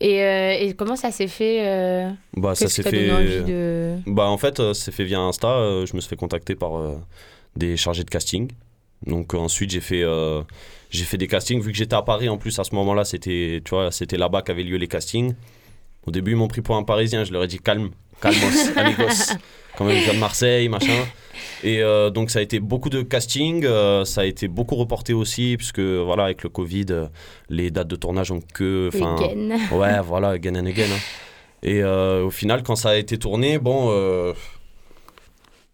Et, euh, et comment ça s'est fait euh,
Bah, ça s'est fait.
donné envie de...
Bah, en fait, euh, c'est fait via Insta. euh, je me suis fait contacter par euh, des chargés de casting. Donc, euh, ensuite, j'ai fait, euh, j'ai fait des castings. Vu que j'étais à Paris, en plus, à ce moment-là, c'était, tu vois, c'était là-bas qu'avaient lieu les castings. Au début, ils m'ont pris pour un Parisien. Je leur ai dit calme, calmos, amigos. Quand même, je viens de Marseille, machin. Et euh, donc, ça a été beaucoup de casting. euh, ça a été beaucoup reporté aussi, puisque, voilà, avec le Covid, euh, les dates de tournage ont que.
Gaines.
Ouais, voilà, again and again. hein. Et au final, quand ça a été tourné, bon,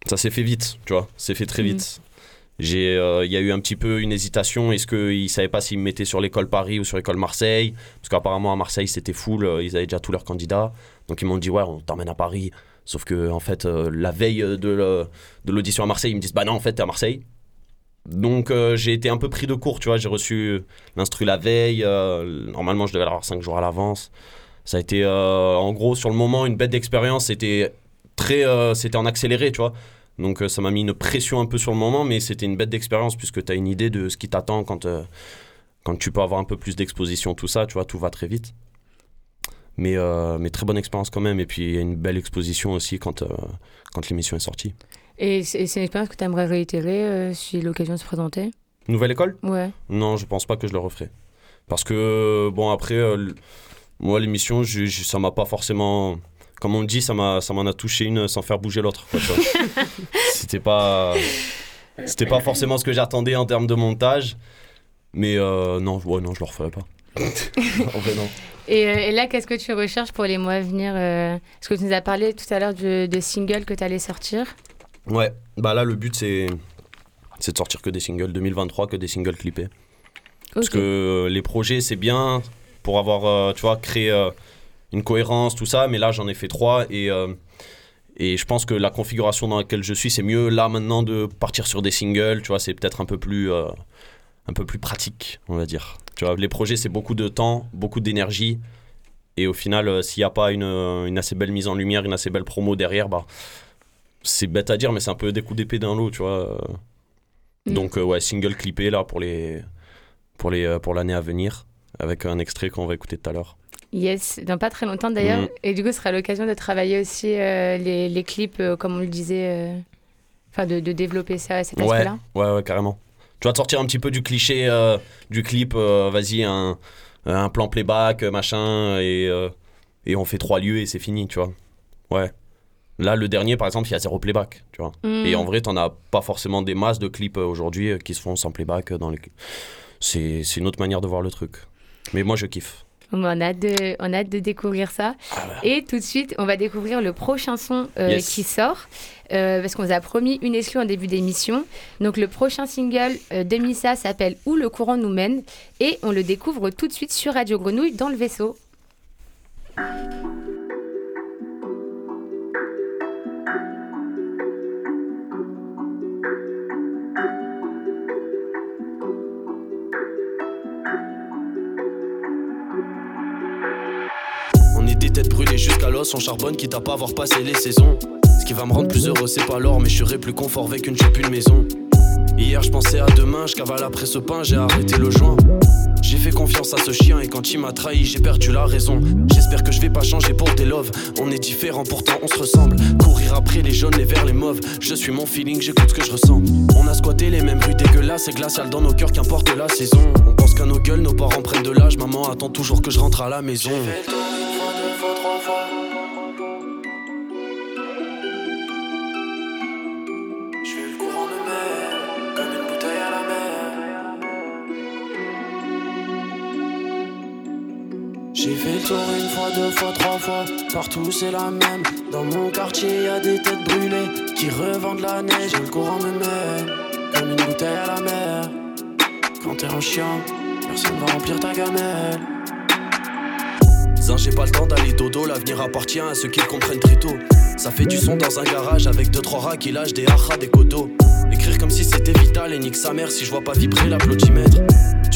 ça s'est fait vite, tu vois, c'est fait très
Mhm.
vite. J'ai, il y a eu un petit peu une hésitation. Est-ce qu'ils savaient pas s'ils me mettaient sur l'école Paris ou sur l'école Marseille? Parce qu'apparemment à Marseille c'était full, ils avaient déjà tous leurs candidats. Donc ils m'ont dit ouais, on t'emmène à Paris. Sauf que en fait, euh, la veille de, l'audition à Marseille, ils me disent bah non, en fait t'es à Marseille. Donc euh, j'ai été un peu pris de court, tu vois. J'ai reçu l'instru la veille. euh, normalement, je devais l'avoir 5 jours à l'avance. Ça a été, en gros, sur le moment, une bête d'expérience. C'était très, c'était en accéléré, tu vois. Donc ça m'a mis une pression un peu sur le moment, mais c'était une bête d'expérience puisque tu as une idée de ce qui t'attend quand, quand tu peux avoir un peu plus d'exposition, tout ça, tu vois, tout va très vite. Mais, euh, mais très bonne expérience quand même. Et puis il y a une belle exposition aussi quand, euh, quand l'émission est sortie.
Et c'est une expérience que tu aimerais réitérer euh, si l'occasion se présentait?
Nouvelle école?
Ouais.
Non, je pense pas que je le referai. Parce que, bon, après, euh, moi, l'émission, ça m'a pas forcément. Comme on dit, ça m'en a touché une sans faire bouger l'autre. C'était pas. C'était pas forcément ce que j'attendais en termes de montage. Mais euh, non, ouais, non, je le referai pas. en vrai, non.
Et, euh, et là, qu'est-ce que tu recherches pour les mois à venir euh, Parce que tu nous as parlé tout à l'heure de, de singles que tu allais sortir.
Ouais, bah là, le but, c'est. C'est de sortir que des singles 2023, que des singles clippés. Parce que euh, les projets, c'est bien pour avoir, euh, tu vois, créé euh, une cohérence, tout ça. Mais là, j'en ai fait trois. Et, euh, et je pense que la configuration dans laquelle je suis, c'est mieux là maintenant de partir sur des singles. Tu vois, c'est peut-être un peu plus. euh, un peu plus pratique, on va dire. Tu vois, les projets, c'est beaucoup de temps, beaucoup d'énergie. Et au final, euh, s'il n'y a pas une, euh, une assez belle mise en lumière, une assez belle promo derrière, bah, c'est bête à dire, mais c'est un peu des coups d'épée dans l'eau, tu vois.
Mm.
Donc, euh, ouais, single clippé là pour les pour les pour l'année à venir, avec un extrait qu'on va écouter tout à l'heure.
Yes, dans pas très longtemps d'ailleurs.
Mhm.
Et du coup, ce sera l'occasion de travailler aussi euh, les, les clips, comme on le disait. Enfin, de, de développer ça, cet
Ouais,
aspect-là.
ouais, ouais, carrément. Tu vas te sortir un petit peu du cliché euh, du clip, euh, vas-y, un, un plan playback, euh, machin, et, euh, et on fait trois lieux et c'est fini, tu vois. Ouais. Là, le dernier, par exemple, il y a zéro playback, tu vois.
Mhm.
Et en vrai, t'en as pas forcément des masses de clips aujourd'hui qui se font sans playback. dans les... c'est une autre manière de voir le truc. Mais moi, je kiffe.
On, a hâte de, on a hâte de découvrir ça. Et tout de suite, on va découvrir le prochain son euh,
Yes.
qui sort. euh, parce qu'on vous a promis une exclue en début d'émission. Donc le prochain single euh, de Missa s'appelle Où le courant nous mène. Et on le découvre tout de suite sur Radio Grenouille dans le vaisseau.
L'os, on charbonne quitte à pas avoir passé les saisons. Ce qui va me rendre plus heureux, c'est pas l'or, mais je serai plus confort avec une chope, une maison. Hier, je pensais à demain, je cavale après ce pain, j'ai arrêté le joint. J'ai fait confiance à ce chien et quand il m'a trahi, j'ai perdu la raison. J'espère que je vais pas changer pour des loves. On est différents, pourtant on se ressemble. Courir après les jaunes, les verts, les mauves. Je suis mon feeling, j'écoute ce que je ressens. On a squatté les mêmes rues dégueulasses et glaciales dans nos cœurs, qu'importe la saison. On pense qu'à nos gueules, nos parents prennent de l'âge. Maman attend toujours que je rentre à la maison.
J'ai fait le tour une fois, deux fois, trois fois, partout c'est la même. Dans mon quartier y a des têtes brûlées qui revendent la neige. Le courant me mène, comme une bouteille à la mer. Quand t'es un chien, personne va remplir ta gamelle.
Zin, j'ai pas le temps d'aller dodo, l'avenir appartient à ceux qui comprennent très tôt. Ça fait du son dans un garage avec deux trois rats qui lâchent des haras, des coteaux. Écrire comme si c'était vital et nique sa mère si je vois pas vibrer l'applaudimètre.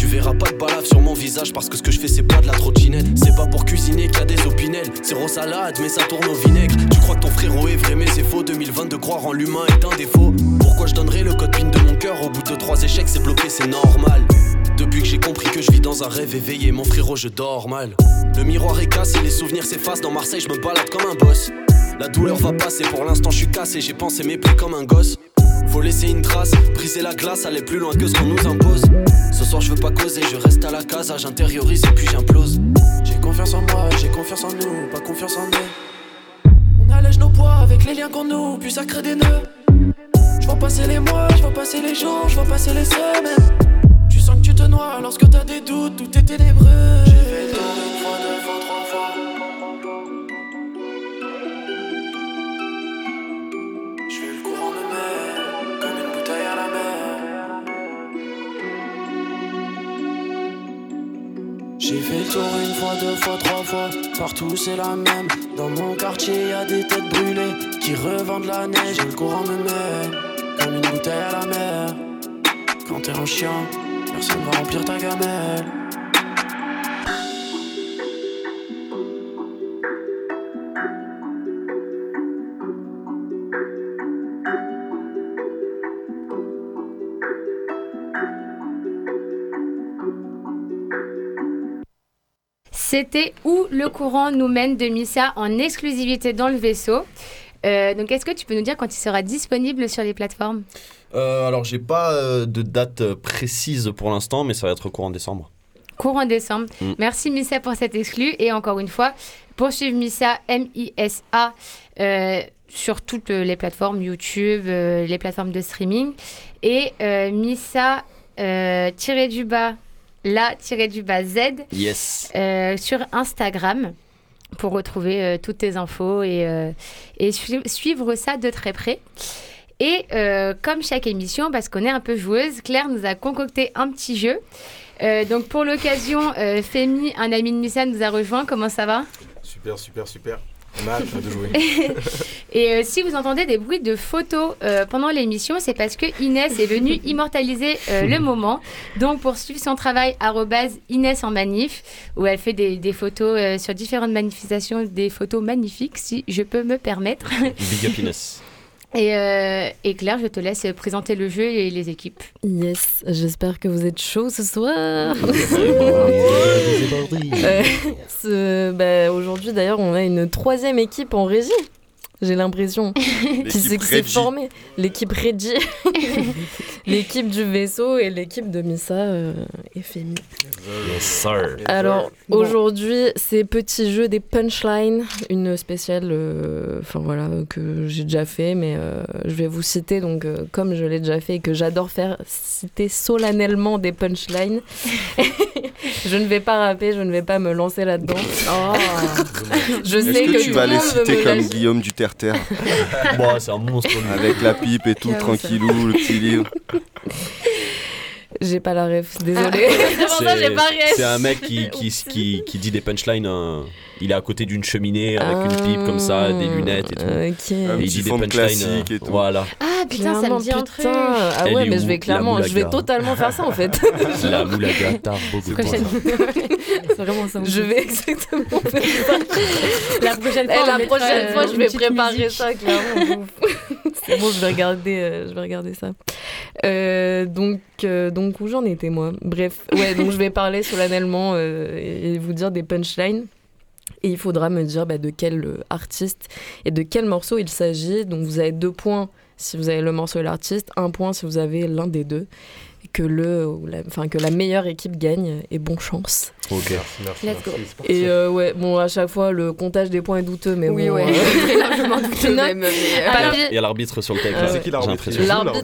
Tu verras pas de balave sur mon visage parce que ce que je fais c'est pas de la trottinette. C'est pas pour cuisiner qu'il y a des opinels. Zéro salade mais ça tourne au vinaigre. Tu crois que ton frérot est vrai mais c'est faux. 2022 croire en l'humain est un défaut. Pourquoi je donnerais le code PIN de mon cœur au bout de trois échecs c'est bloqué c'est normal. Depuis que j'ai compris que je vis dans un rêve éveillé, mon frérot, je dors mal. Le miroir est cassé, les souvenirs s'effacent. Dans Marseille, je me balade comme un boss. La douleur va passer, pour l'instant, je suis cassé. J'ai pensé mes plaies comme un gosse. Faut laisser une trace, briser la glace, aller plus loin que ce qu'on nous impose. Ce soir, je veux pas causer, je reste à la casa, j'intériorise et puis j'implose.
J'ai confiance en moi, j'ai confiance en nous, pas confiance en eux. On allège nos poids avec les liens qu'on noue, puis ça crée des nœuds. Je vois passer les mois, je vois passer les jours, je vois passer les semaines. Tu sens que tu te noies lorsque t'as des doutes, tout est ténébreux. J'ai fait J'ai fait le tour une fois, deux fois, trois fois. Partout c'est la même. Dans mon quartier y a des têtes brûlées qui revendent la neige. Et le courant me mène comme une bouteille à la mer. Quand t'es un chien, personne va remplir ta gamelle.
C'était Où le courant nous mène de Missa en exclusivité dans le vaisseau. Euh, donc, est-ce que tu peux nous dire quand il sera disponible sur les plateformes?
Euh, alors, j'ai pas euh, de date euh, précise pour l'instant, mais ça va être courant décembre.
Courant décembre.
Mm.
Merci Missa pour cet exclu. Et encore une fois, poursuivre Missa, M-I-S-A, sur toutes les plateformes YouTube, les plateformes de streaming. Et Missa, tiré du bas, la tiré du bas Z,
Yes.
euh, sur Instagram pour retrouver euh, toutes tes infos et, euh, et sui- suivre ça de très près. Et euh, comme chaque émission, parce qu'on est un peu joueuse, Claire nous a concocté un petit jeu. Euh, donc pour l'occasion, euh, Femi, un ami de Missa, nous a rejoint. Comment ça va?
Super, super, super. On a hâte de jouer.
Et euh, si vous entendez des bruits de photos euh, pendant l'émission, c'est parce que Inès est venue immortaliser euh, le moment. Donc pour suivre son travail, Inès en manif, où elle fait des, des photos euh, sur différentes manifestations, des photos magnifiques, si je peux me permettre.
Big up Inès.
Et, euh, et Claire, je te laisse présenter le jeu et les équipes.
Yes, j'espère que vous êtes chaud ce soir.
C'est
Euh, bah, Aujourd'hui, d'ailleurs, on a une troisième équipe en régie. J'ai l'impression qui s'est qui s'est formée. L'équipe Reggie, l'équipe du vaisseau et l'équipe de Missa euh, et Femi.
Yes, sir.
Alors
Bon.
aujourd'hui, c'est petit jeu des punchlines, une spéciale, euh, enfin voilà, que j'ai déjà fait, mais euh, je vais vous citer donc euh, comme je l'ai déjà fait et que j'adore faire, citer solennellement des punchlines. Je ne vais pas rapper, je ne vais pas me lancer là-dedans. Je
Est-ce
sais
que,
que,
tu vas
le
les citer
me
comme
lâcher.
Guillaume du Terre-Terre
Bon, c'est un monstre.
Avec la pipe et tout, tranquillou, le petit livre.
J'ai pas la ref, désolée. C'est pour ça que j'ai pas ref.
c'est un mec qui, qui, qui, qui dit des punchlines. euh, il est à côté d'une cheminée avec une pipe comme ça, des lunettes et tout.
Ah, Ok.
Un
Et il dit des punchlines.
et tout.
Voilà.
Ah putain, ça me dit un truc.
putain. Ah
Elle
ouais, mais je vais
la
clairement, je vais totalement faire ça en fait.
La moulaga beaucoup.
C'est vraiment ça.
Je vais exactement faire ça.
La prochaine
Eh,
fois, on
la prochaine
euh,
fois, je vais préparer
musique.
ça, clairement. C'est bon, je vais regarder, euh, je vais regarder ça. Euh, donc, donc où j'en étais moi Bref, ouais, donc je vais parler solennellement euh, et et vous dire des punchlines. Et il faudra me dire bah, de quel euh, artiste et de quel morceau il s'agit. Donc vous avez deux points si vous avez le morceau et l'artiste, un point si vous avez l'un des deux. Que, le, ou la, enfin, que la meilleure équipe gagne et bon chance.
Ok.
Merci, merci.
Let's
merci.
Et euh, ouais, bon, à chaque fois, le comptage des points est douteux, mais
Oui,
bon.
ouais.
euh,
Très largement douteux même. euh,
Il y a l'arbitre sur le texte.
Ah ouais.
C'est qui l'arbitre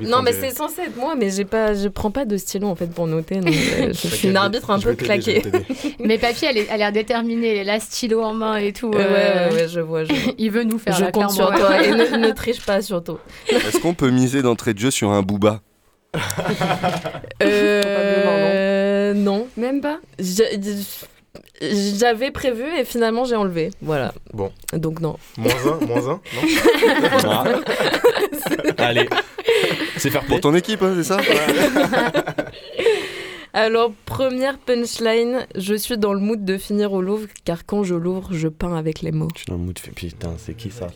non
on
mais c'est censé être moi, mais j'ai pas, je prends pas de stylo en fait pour noter. donc, euh, je suis une arbitre un peu claquée.
Mais Papy, elle est- elle a l'air déterminée. Elle est là, stylo en main et tout.
Ouais,
euh,
ouais, ouais, je vois. Je, vois.
Il veut nous faire
Je
là,
compte sur toi et ne, ne triche pas surtout.
Est-ce qu'on peut miser d'entrée de jeu sur un booba?
Euh, non,
Même pas
j'avais prévu et finalement j'ai enlevé. Voilà.
Bon.
Donc non.
Moins un, moins un, non
Ah. Allez. C'est faire
Pour ton équipe, hein, c'est ça
Alors première punchline, je suis dans le mood de finir au Louvre car quand je l'ouvre, je peins avec les mots.
Je suis dans le mood. Putain, c'est qui ça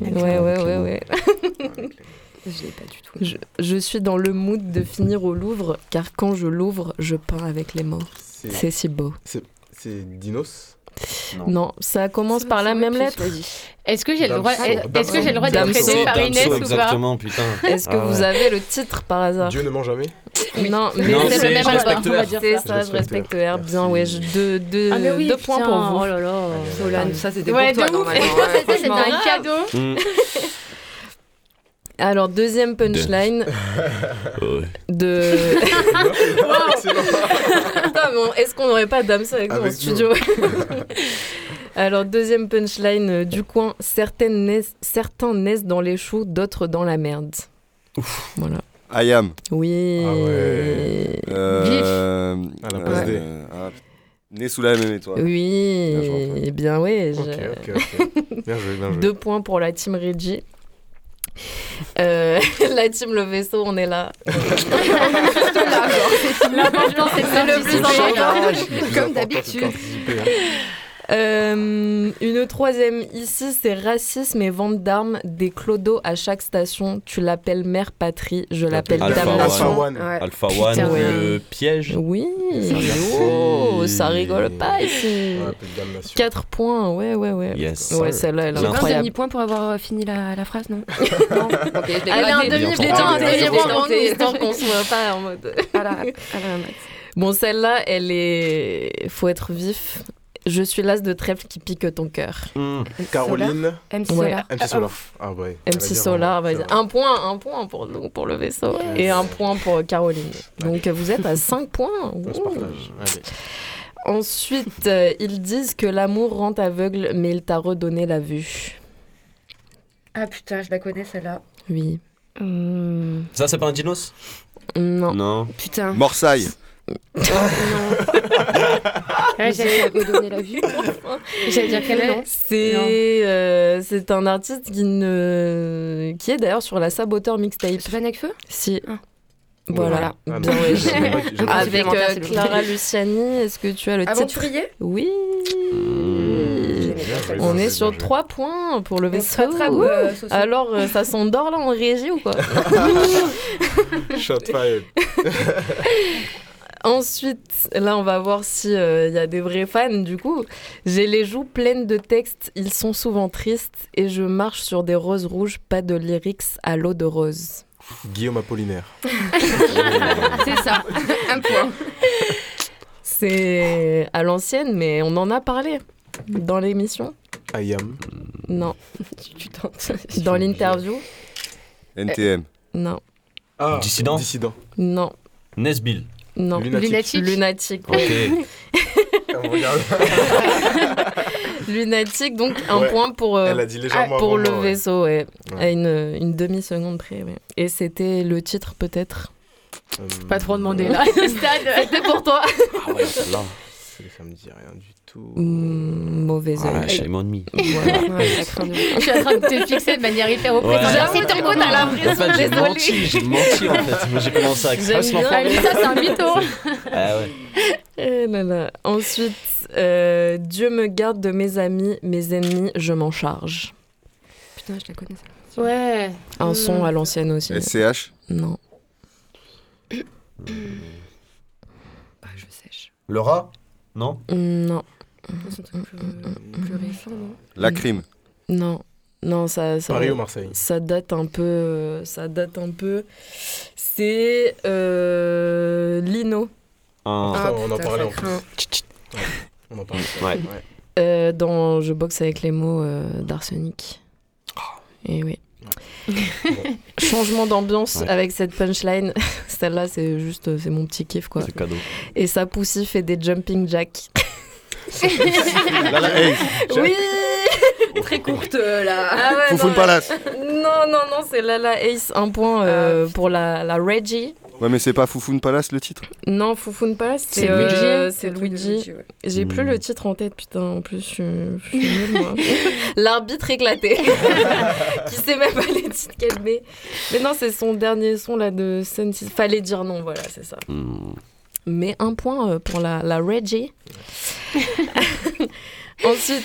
Ouais, ouais, ouais, ouais.
Je l'ai pas du tout.
Je, je suis dans le mood de finir au Louvre, car quand je l'ouvre, je peins avec les mots.
C'est
si beau.
c'est Dinos?
Non, ça commence par la même lettre.
Est-ce que j'ai le droit, est-ce que j'ai le droit d'être traité par Inès ou pas
exactement, putain.
Est-ce que
Ah
vous avez le titre par hasard?
Dieu ne ment jamais?
Non, mais c'est le même album,
C'est
ça.
Je respecte R.
Bien, ouais, je- deux, deux,
Ah oui,
deux points pour vous.
Oh là là.
Solane, ça c'était
Ouais,
pour toi normalement.
C'était un cadeau.
Alors, deuxième punchline
Ouais.
de... Mais on- est-ce qu'on n'aurait pas Damso avec nous en
Avec
studio Alors, deuxième punchline euh, du coin. Certaines naissent, certains naissent dans les choux, d'autres dans la merde. Voilà.
Ayam.
Oui.
Ah ouais.
Euh,
Ah, la passe D.
euh, ah, né sous la même étoile.
Oui.
Bien.
Eh bien, oui.
Ok,
je-
ok, ok. Bien joué, bien joué.
Deux points pour la team Reggie. Euh, la team Le Vaisseau, on est là.
L'important, c'est le plus important.
Comme d'habitude.
Euh, une troisième ici, c'est racisme et vente d'armes des clodos à chaque station. Tu l'appelles mère patrie, je l'appelle
Alpha
damnation.
One.
Ouais.
Alpha One,
Putain, ouais.
le piège.
Oui, oh, ça rigole pas ici.
On l'appelle Damnation.
4 points, ouais, ouais, ouais.
Yes.
Ouais, celle-là, elle est
pas un
incroyable.
demi-point pour avoir euh, fini la, la phrase, non? Non Ok, je l'ai
Allez, un
gradé.
demi,
Bien
putain,
tenté,
un
bien
demi
tenté.
point pour nous, histoire qu'on soit pas en mode.
À la- à la max.
Bon, celle-là, elle est. Faut être vif. Je suis l'as de trèfle qui pique ton cœur.
Hmm.
Caroline?
MC
Ouais.
Solar.
MC Solar. Ah ouais.
MC Solar, un point, un point pour nous, pour le vaisseau, et un point pour Caroline. Donc vous êtes à 5 points.
On se
Ouh.
partage. Allez.
Ensuite, euh, ils disent que l'amour rend aveugle, mais il t'a redonné la vue.
Ah putain, je la connais celle-là.
Oui.
Hmm,
Ça, c'est pas un dinos?
Non.
Non.
Putain.
Morsaille.
Ouais,
redonné la vue.
j'allais dire quel nom
C'est euh, c'est un artiste qui ne qui est d'ailleurs sur la Saboteur mixtape.
Avec feu
Si.
Ah.
Voilà.
Ah,
Bien, ouais. Avec euh, Clara. Luciani, est-ce que tu as le titre?
Aventurier?
Oui.
Bien joué,
On est sur
bien joué.
3 points pour le vaisseau.
euh.
Alors, euh, ça s'endort là en régie ou quoi?
Shot fired.
Ensuite, là, on va voir si il y a des vrais fans. Du coup, j'ai les joues pleines de textes. Ils sont souvent tristes et je marche sur des roses rouges, pas de lyrics à l'eau de rose.
Guillaume Apollinaire.
C'est ça.
Un point.
C'est à l'ancienne, mais on en a parlé dans l'émission.
Ayam.
Non.
Tu tentes.
Dans l'interview.
NTM.
Non.
Ah,
Dissident
Dissident.
Non.
Nesbill.
Non.
Lunatique.
Lunatique.
Ok.
On regarde.
Lunatique, donc un
Ouais.
point pour, euh,
Elle a dit légèrement
pour le
moi, ouais.
vaisseau, ouais.
Ouais.
À une, une demi-seconde près, ouais. Et c'était le titre, peut-être?
Euh,
Pas trop demandé là.
C'était pour toi
Ah ouais, celle-là.
Ça me dit rien du
Mm, Mauvais
Ah,
œil.
shame on me.
Voilà.
Ouais, de-
Je suis en train de te fixer de manière hyper
Ouais.
oppressante.
J'avoue,
C'est ton
coup, t'as l'impression,
fait, j'ai menti, j'ai menti en fait. Moi, j'ai commencé à l'enfant.
Ah, ça, c'est un mytho.
Ah ouais.
Eh là là. Ensuite, euh, Dieu me garde de mes amis, mes ennemis, je m'en charge.
Putain, je la connais ça.
Ouais.
Un
Mm.
son à l'ancienne aussi.
SCH
Non.
Bah, je sèche.
Le rat Non
Non.
C'est un truc plus, plus récent, non?
La crime.
Non. Non, ça, ça,
Paris ou Marseille?
ça date un peu. euh, Ça date un peu. C'est euh, Lino.
Ah, on en parlait en plus. On en parlait.
Ouais.
Euh, dans Je boxe avec les mots euh, d'Arsenic. Et oui. Changement d'ambiance
Ouais.
avec cette punchline. Celle-là, c'est juste, c'est mon petit kiff quoi.
C'est cadeau.
Et sa poussie fait des jumping jacks.
Là, là, hey,
Oui
Très courte là.
ah ouais,
Foufoune
non,
Palace.
non, non, non, c'est Lala Ace, un point euh, pour la, la Reggie.
Ouais, mais c'est pas Foufoune Palace le titre?
Non, Foufoune pas,
C'est
euh,
Luigi.
c'est Luigi.
ouais.
J'ai plus
Hmm.
le titre en tête, putain, en plus, je suis, je suis nulle, moi. L'arbitre éclaté, qui sait même pas les titres qu'elle met. Mais non, c'est son dernier son là de Sun Sys- Fallait dire non, voilà, c'est ça.
Hmm.
Mais un point euh, pour la, la Reggie. Ensuite,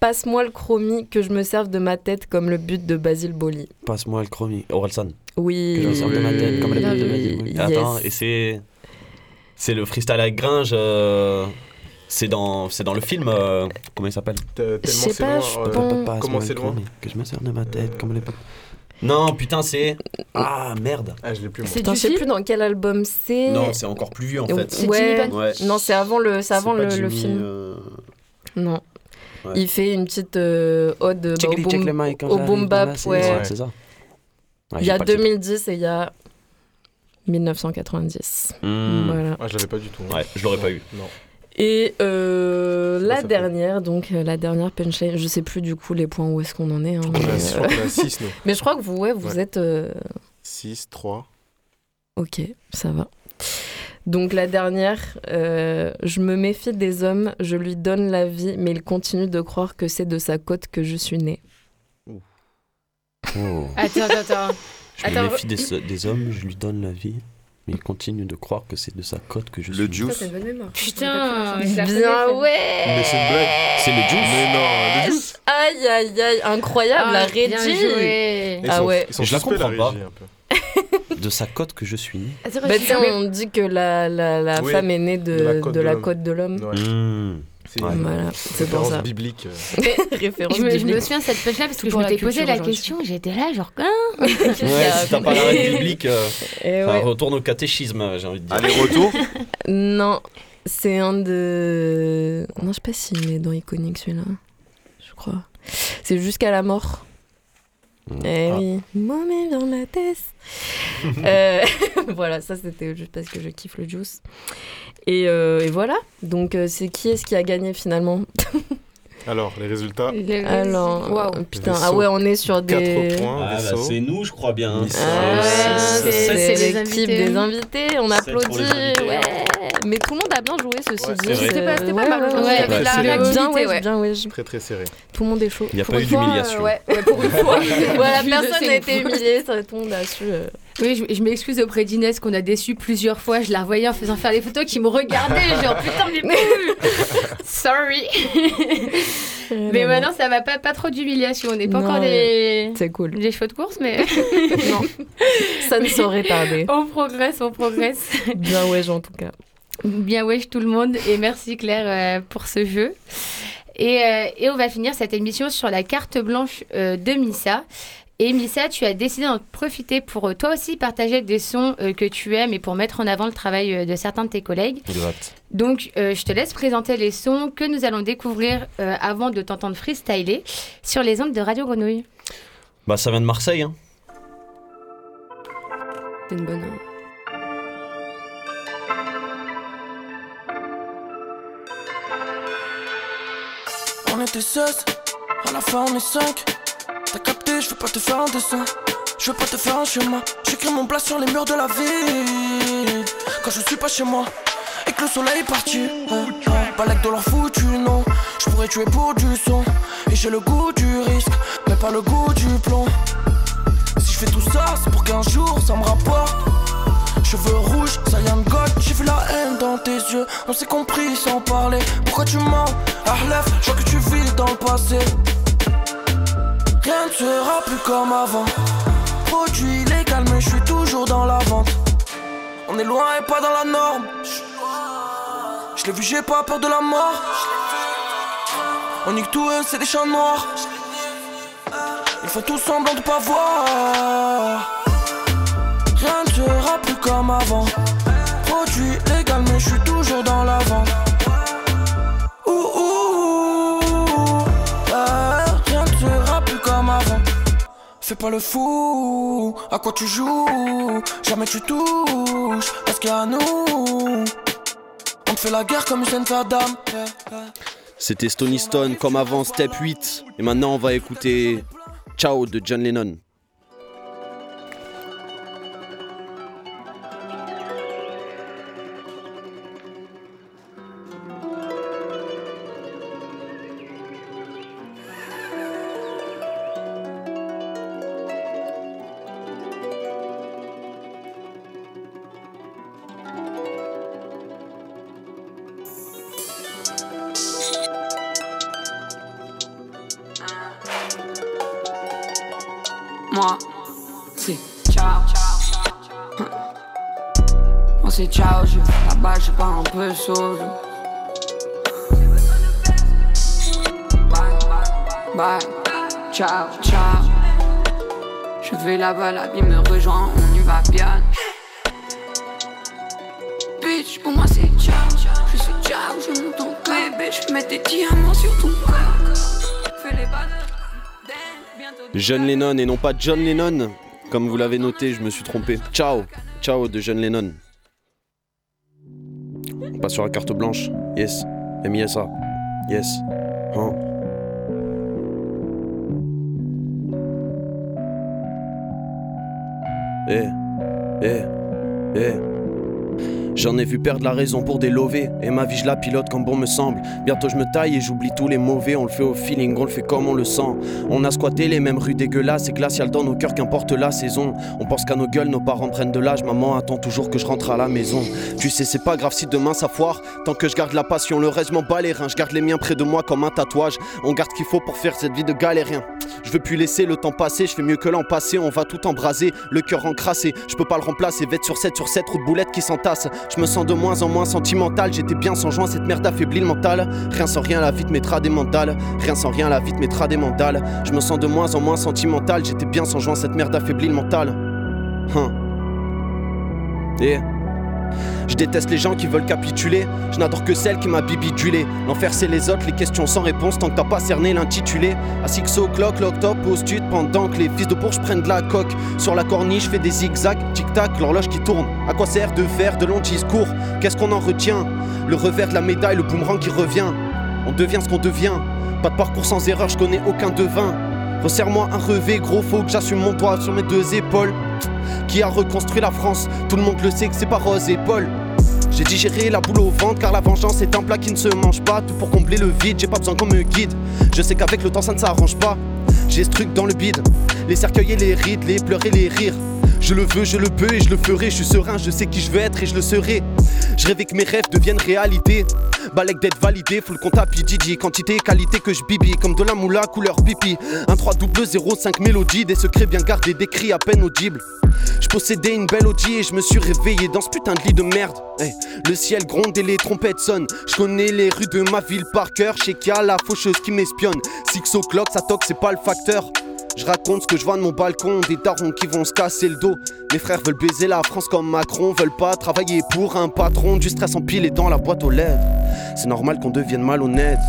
passe-moi le chromie que je me serve de ma tête comme le but de Basile Boli.
Passe-moi le chromie. Orelsan.
Oui.
Que je me sers de ma tête comme la
Bien
tête de.
Yes.
Attends, et c'est. C'est le freestyle avec Gringe. euh, C'est dans, c'est dans le film. euh, Comment il s'appelle?
Je sais pas, je pense-
comment
le
c'est loin?
Que je me sers de ma tête comme les. Non, putain, c'est. Ah, merde.
Ah, je l'ai plus
Putain, je sais plus dans quel album c'est.
Non, c'est encore plus vieux en fait.
C'est
Ouais.
Ouais.
Non, c'est avant le, c'est avant le, film.
euh,
Non.
Ouais.
Il fait une petite euh, ode bah, au,
les-
boom,
quand
au boom bap, ouais.
C'est ça. Ouais,
Il y a
pas le titre.
2010 et il y a 1990.
Hmm.
Voilà.
Ah, je l'avais pas du tout.
Ouais, je l'aurais pas eu.
Non.
Et euh, la dernière, donc euh, la dernière punchline, je sais plus du coup les points où est-ce qu'on en est. hein,
On
mais,
a,
euh,
je crois qu'on a 6, nous.
mais je crois que vous, ouais, vous
Ouais.
êtes. euh,
6, 3.
Ok, ça va. Donc la dernière, euh, je me méfie des hommes, je lui donne la vie, mais il continue de croire que c'est de sa côte que je suis né.
Oh.
Attends, attends, attends.
Je me méfie des, des hommes, je lui donne la vie, mais il continue de croire que c'est de sa côte que je
Le
suis.
Juice.
Bonne mémoire.
Putain, la
Bien ouais
Mais c'est une blague.
C'est le Juice
Mais non, le Juice.
Aïe aïe aïe, incroyable, la
Ah, bien
régie
joué.
Ils
Ah ouais.
Ils sont
Je la comprends pas.
régie, un peu.
De sa côte que je suis.
Attends,
Bah, on dit que la, la, la
Oui,
femme est née de,
de la côte
de la
l'homme. Ouais.
Hmm.
C'est
Ouais.
Voilà, pour ça.
biblique. euh.
Référence
Je me, je me
biblique.
souviens de cette punchline parce que je m'étais posé la question, j'étais là genre hein
Ouais, si t'as pas la règle biblique, euh,
ouais.
retourne au catéchisme, j'ai envie de dire.
Aller-retour
Non, c'est un de. Non, je sais pas s'il est dans Iconic celui-là. Je crois. C'est jusqu'à la mort. Eh
Ah.
oui. Moi, mais dans la tête. Euh, voilà, ça c'était juste parce que je kiffe le juice. Et, euh, et voilà. Donc, euh, c'est qui est-ce qui a gagné finalement?
Alors, les résultats
Le-
Alors,
Waouh.
putain,
Vaisseau.
ah ouais, on est sur
4
des.
points,
Ah, bah, c'est nous, je crois bien.
Ah,
c'est- les
l'équipe
invités.
des invités, on applaudit.
les invités.
Ouais. Mais tout le monde a bien joué ceci
Ouais,
dit.
C'était pas- c'était pas
Ouais,
mal
ouais,
aujourd'hui,
ouais.
Ouais,
la
Bien, ouais,
ouais.
bien, ouais.
Très très serré.
Tout le monde est chaud.
Il n'y a
Pour
pas eu d'humiliation.
euh, ouais, ouais, pour une fois.
Voilà, personne n'a été humilié, tout le monde a su. Euh.
Oui, je, je m'excuse auprès d'Inès qu'on a déçu plusieurs fois. Je la revoyais en faisant faire des photos qui me regardaient. genre, putain, mais Sorry. mais maintenant, ça va pas, pas trop d'humiliation. On n'est pas
Non,
encore des,
C'est cool.
des chevaux de course, mais
Non, ça ne saurait tarder.
on progresse, on progresse.
Bien ouais, en tout cas.
Bien wesh tout le monde et merci Claire euh, pour ce jeu. Et, euh, et on va finir cette émission sur la carte blanche euh, de Missa. Et Missa, tu as décidé d'en profiter pour euh, toi aussi partager des sons euh, que tu aimes et pour mettre en avant le travail euh, de certains de tes collègues.
Exact.
Donc, je te laisse présenter les sons que nous allons découvrir avant de t'entendre freestyler sur les ondes de Radio Grenouille.
Bah, ça vient de Marseille. Hein.
C'est une bonne.
On était 16, à la fin on est je veux pas te faire un dessin. Je veux pas te faire un schéma. J'écris mon plat sur les murs de la ville. Quand je suis pas chez moi et que le soleil est parti. Pas like de leur foutu, non. Je pourrais tuer pour du son. Et j'ai le goût du risque, mais pas le goût du plomb. Si je fais tout ça, c'est pour qu'un jour ça me rapporte. Cheveux rouges, ça vient de God, j'ai vu la haine dans tes yeux. On s'est compris sans parler. Pourquoi tu mens? Arlef, je vois que tu vis dans le passé. Rien ne sera plus comme avant. Produit illégal, mais je suis toujours dans la vente. On est loin et pas dans la norme. Je l'ai vu, j'ai pas peur de la mort. On nique tout, eux, c'est des champs noirs. Ils font tout semblant de pas voir. Rien ne sera plus comme avant. Produit légal, mais je suis toujours dans la vente. Fais pas le fou, à quoi tu joues? Jamais tu touches, y a nous On te fait la guerre comme Hussein Saddam
C'était Stony Stone comme avant Step 8. Et maintenant on va écouter Ciao de John Lennon.
Moi, c'est ciao. Moi, c'est ciao. Je là-bas, je pars un peu solo. Bye, bye, ciao, ciao. Je vais là-bas, la vie me rejoint, on y va bien. Bitch, pour moi c'est ciao. Je suis ciao, je monte ton corps. Bébé, je mets des diamants sur ton corps.
John Lennon et non pas John Lennon. Comme vous l'avez noté, je me suis trompé. Ciao, ciao de John Lennon. On passe sur la carte blanche. Yes. M-I-S-A. Yes. Hein. Eh. J'en ai vu perdre la raison pour des lovés Et ma vie je la pilote comme bon me semble. Bientôt je me taille et j'oublie tous les mauvais On le fait au feeling, on le fait comme on le sent. On a squatté les mêmes rues dégueulasses Et glaciales dans nos cœurs qu'importe la saison. On pense qu'à nos gueules nos parents prennent de l'âge Maman attend toujours que je rentre à la maison. Tu sais c'est pas grave si demain ça foire Tant que je garde la passion, le reste m'en bats les reins. Je garde les miens près de moi comme un tatouage. On garde ce qu'il faut pour faire cette vie de galérien Je veux plus laisser le temps passer Je fais mieux que l'an passé, on va tout embraser Le cœur encrassé, je peux pas le remplacer Vête sur 7 sur 7, route boulette qui s'entasse je me sens de moins en moins sentimental, j'étais bien sans joint, cette merde affaiblit le mental. Rien sans rien, la vie te mettra des mentales. Rien sans rien, la vie te mettra des mentales. Je me sens de moins en moins sentimental, j'étais bien sans joint, cette merde affaiblit le mental. Hein. Je déteste les gens qui veulent capituler. Je n'adore que celle qui m'a bibidulé. L'enfer, c'est les autres, les questions sans réponse tant que t'as pas cerné l'intitulé. À 6 o'clock, l'octobre, pose-tu pendant que les fils de bourge prennent de la coque. Sur la corniche, fais des zigzags, tic-tac, l'horloge qui tourne. À quoi sert de faire de longs discours? Qu'est-ce qu'on en retient? Le revers de la médaille, le boomerang qui revient. On devient ce qu'on devient. Pas de parcours sans erreur, je connais aucun devin. Resserre-moi un revêt, gros, faut que j'assume mon doigt sur mes deux épaules. Qui a reconstruit la France? Tout le monde le sait que c'est pas Rose et Paul. J'ai digéré la boule au ventre car la vengeance est un plat qui ne se mange pas. Tout pour combler le vide, j'ai pas besoin qu'on me guide. Je sais qu'avec le temps ça ne s'arrange pas. J'ai ce truc dans le bide, les cercueils et les rides, les pleurs les rires. Je le veux, je le peux et je le ferai. Je suis serein, je sais qui je veux être et je le serai. Je rêvais que mes rêves deviennent réalité. Balek d'être validé, full compte à Didi. Quantité et qualité que je bibi, comme de la moula couleur pipi. Un 3 double 0 5 mélodies, des secrets bien gardés, des cris à peine audibles. Je possédais une belle OG et je me suis réveillé dans ce putain de lit de merde. Hey, le ciel gronde et les trompettes sonnent. Je connais les rues de ma ville par cœur. Je sais qu'il y a la faucheuse qui m'espionne. Six o'clock, ça toque, c'est pas le facteur. Je raconte ce que je vois de mon balcon, des darons qui vont se casser le dos. Mes frères veulent baiser la France comme Macron, veulent pas travailler pour un patron, du stress empilé dans la boîte aux lettres. C'est normal qu'on devienne malhonnête.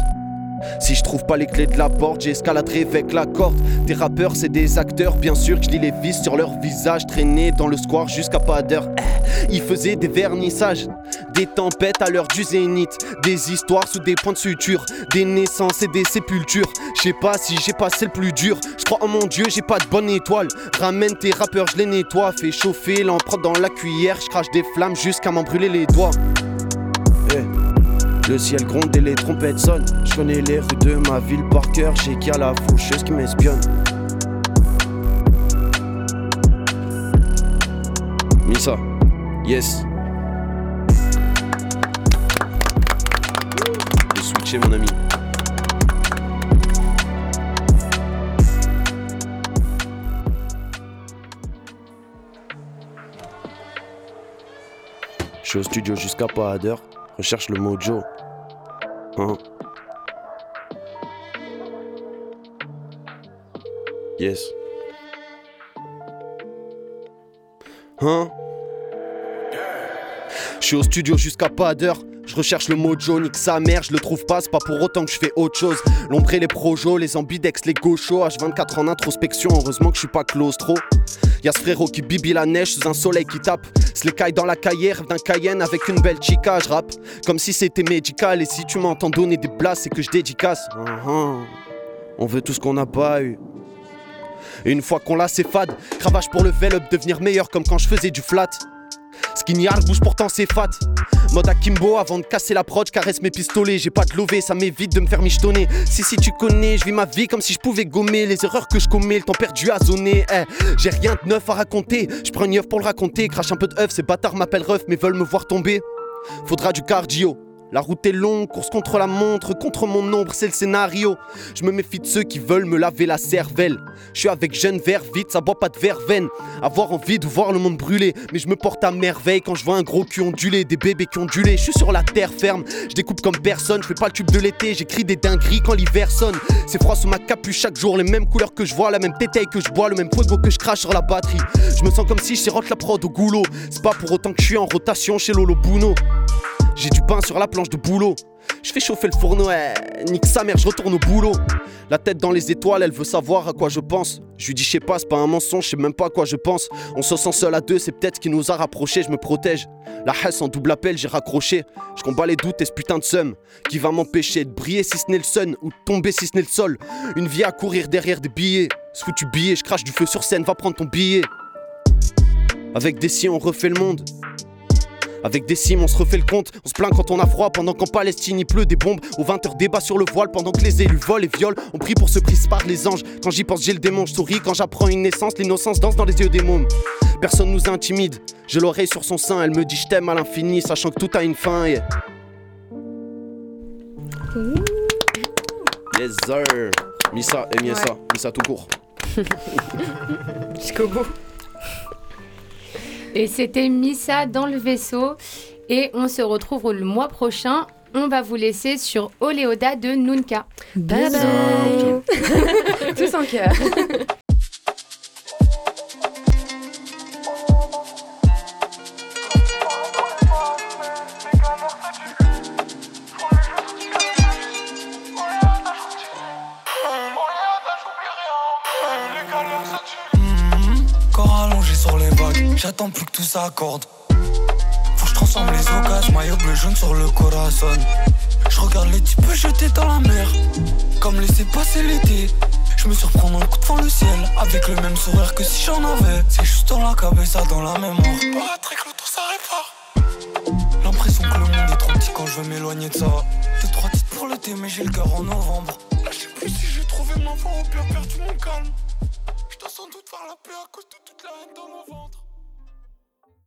Si je trouve pas les clés de la porte, j'escaladerai avec la corde. Des rappeurs, c'est des acteurs, bien sûr que je lis les vis sur leur visage, traîner dans le square jusqu'à pas d'heure. Eh, Ils faisaient des vernissages, des tempêtes à l'heure du zénith, des histoires sous des points de suture, des naissances et des sépultures. Je sais pas si j'ai passé le plus dur, je crois en mon Dieu, j'ai pas de bonne étoile. Ramène tes rappeurs, je les nettoie, fais chauffer l'empreinte dans la cuillère, je crache des flammes jusqu'à m'en brûler les doigts. Eh. Le ciel gronde et les trompettes sonnent. Je connais les rues de ma ville par cœur. J'ai a la faucheuse qui m'espionne. Misa, yes. J'ai switché mon ami. Je suis au studio jusqu'à pas d'heure. Recherche le mojo. Hein? Yes. Hein? Je suis au studio jusqu'à pas d'heure. Je recherche le mojo, nique sa mère, je le trouve pas, c'est pas pour autant que je fais autre chose. L'ombre et les projos, les ambidex, les gauchos, H24 en introspection, heureusement que je suis pas claustro. Y'a ce frérot qui bibi la neige sous un soleil qui tape. Se les caille dans la rêve d'un Cayenne avec une belle chica, je rappe. Comme si c'était médical, et si tu m'entends donner des blasts, c'est que je dédicace. Ah, ah. On veut tout ce qu'on n'a pas eu. Et une fois qu'on l'a, c'est fade. Cravache pour le up, devenir meilleur comme quand je faisais du flat. Skinny hard bouge pourtant c'est fat. Mode Akimbo avant de casser la je caresse mes pistolets. J'ai pas de lové, ça m'évite de me faire michetonner. Si si tu connais, je vis ma vie comme si je pouvais gommer les erreurs que je commets, le temps perdu à zoner. Eh, j'ai rien de neuf à raconter. Je prends une œuf pour le raconter, crache un peu de œuf, ces bâtards m'appellent ref mais veulent me voir tomber. Faudra du cardio. La route est longue, course contre la montre, contre mon ombre, c'est le scénario. Je me méfie de ceux qui veulent me laver la cervelle. Je suis avec jeune vert vite, ça boit pas de verveine. Avoir envie de voir le monde brûler, mais je me porte à merveille quand je vois un gros cul ondulé, des bébés qui ondulé. Je suis sur la terre ferme, je découpe comme personne, je fais pas le tube de l'été, j'écris des dingueries quand l'hiver sonne. C'est froid sous ma capuche chaque jour, les mêmes couleurs que je vois, la même tétaille que je bois, le même fuego que je crache sur la batterie. Je me sens comme si je la prod au goulot. C'est pas pour autant que je suis en rotation chez Lolo Buno. J'ai du pain sur la planche de boulot. Je fais chauffer le fourneau, eh, nique sa mère, je retourne au boulot. La tête dans les étoiles, elle veut savoir à quoi je pense. Je lui dis, je sais pas, c'est pas un mensonge, je sais même pas à quoi je pense. On se sent seul à deux, c'est peut-être ce qui nous a rapprochés, je me protège. La hesse en double appel, j'ai raccroché. Je combats les doutes et ce putain de somme qui va m'empêcher de briller si ce n'est le sun ou de tomber si ce n'est le sol? Une vie à courir derrière des billets. Ce foutu billet, je crache du feu sur scène, va prendre ton billet. Avec des si on refait le monde. Avec des cimes, on se refait le compte. On se plaint quand on a froid, pendant qu'en Palestine il pleut des bombes. Aux 20h débat sur le voile, pendant que les élus volent et violent. On prie pour ce prise par les anges. Quand j'y pense, j'ai le démon, je souris. Quand j'apprends une naissance, l'innocence danse dans les yeux des mômes. Personne nous intimide. J'ai l'oreille sur son sein, elle me dit je t'aime à l'infini, sachant que tout a une fin. yeah. Yes, sir. Missa et Miessa. Missa tout court.
Jusqu'au bout.
Et c'était Missa dans le vaisseau. Et on se retrouve le mois prochain. On va vous laisser sur Oleoda de Nunca.
Bye bye.
Tous en cœur.
j'attends plus que tout s'accorde. Faut que je transforme les occasions, maillot bleu jaune sur le corazon. Je regarde les types jetés dans la mer, comme laisser passer l'été. Je me surprends un coup devant le ciel, avec le même sourire que si j'en avais. C'est juste dans la cabeza, dans la mémoire. Patrick, le tour ça répare. L'impression que le monde est trop petit quand je veux m'éloigner de ça. Deux, trois titres pour l'été, mais j'ai le cœur en novembre. Là, je sais plus si j'ai trouvé ma voie ou bien perdu mon calme. Je dois sans doute faire la paix à cause de toute la haine dans mon ventre.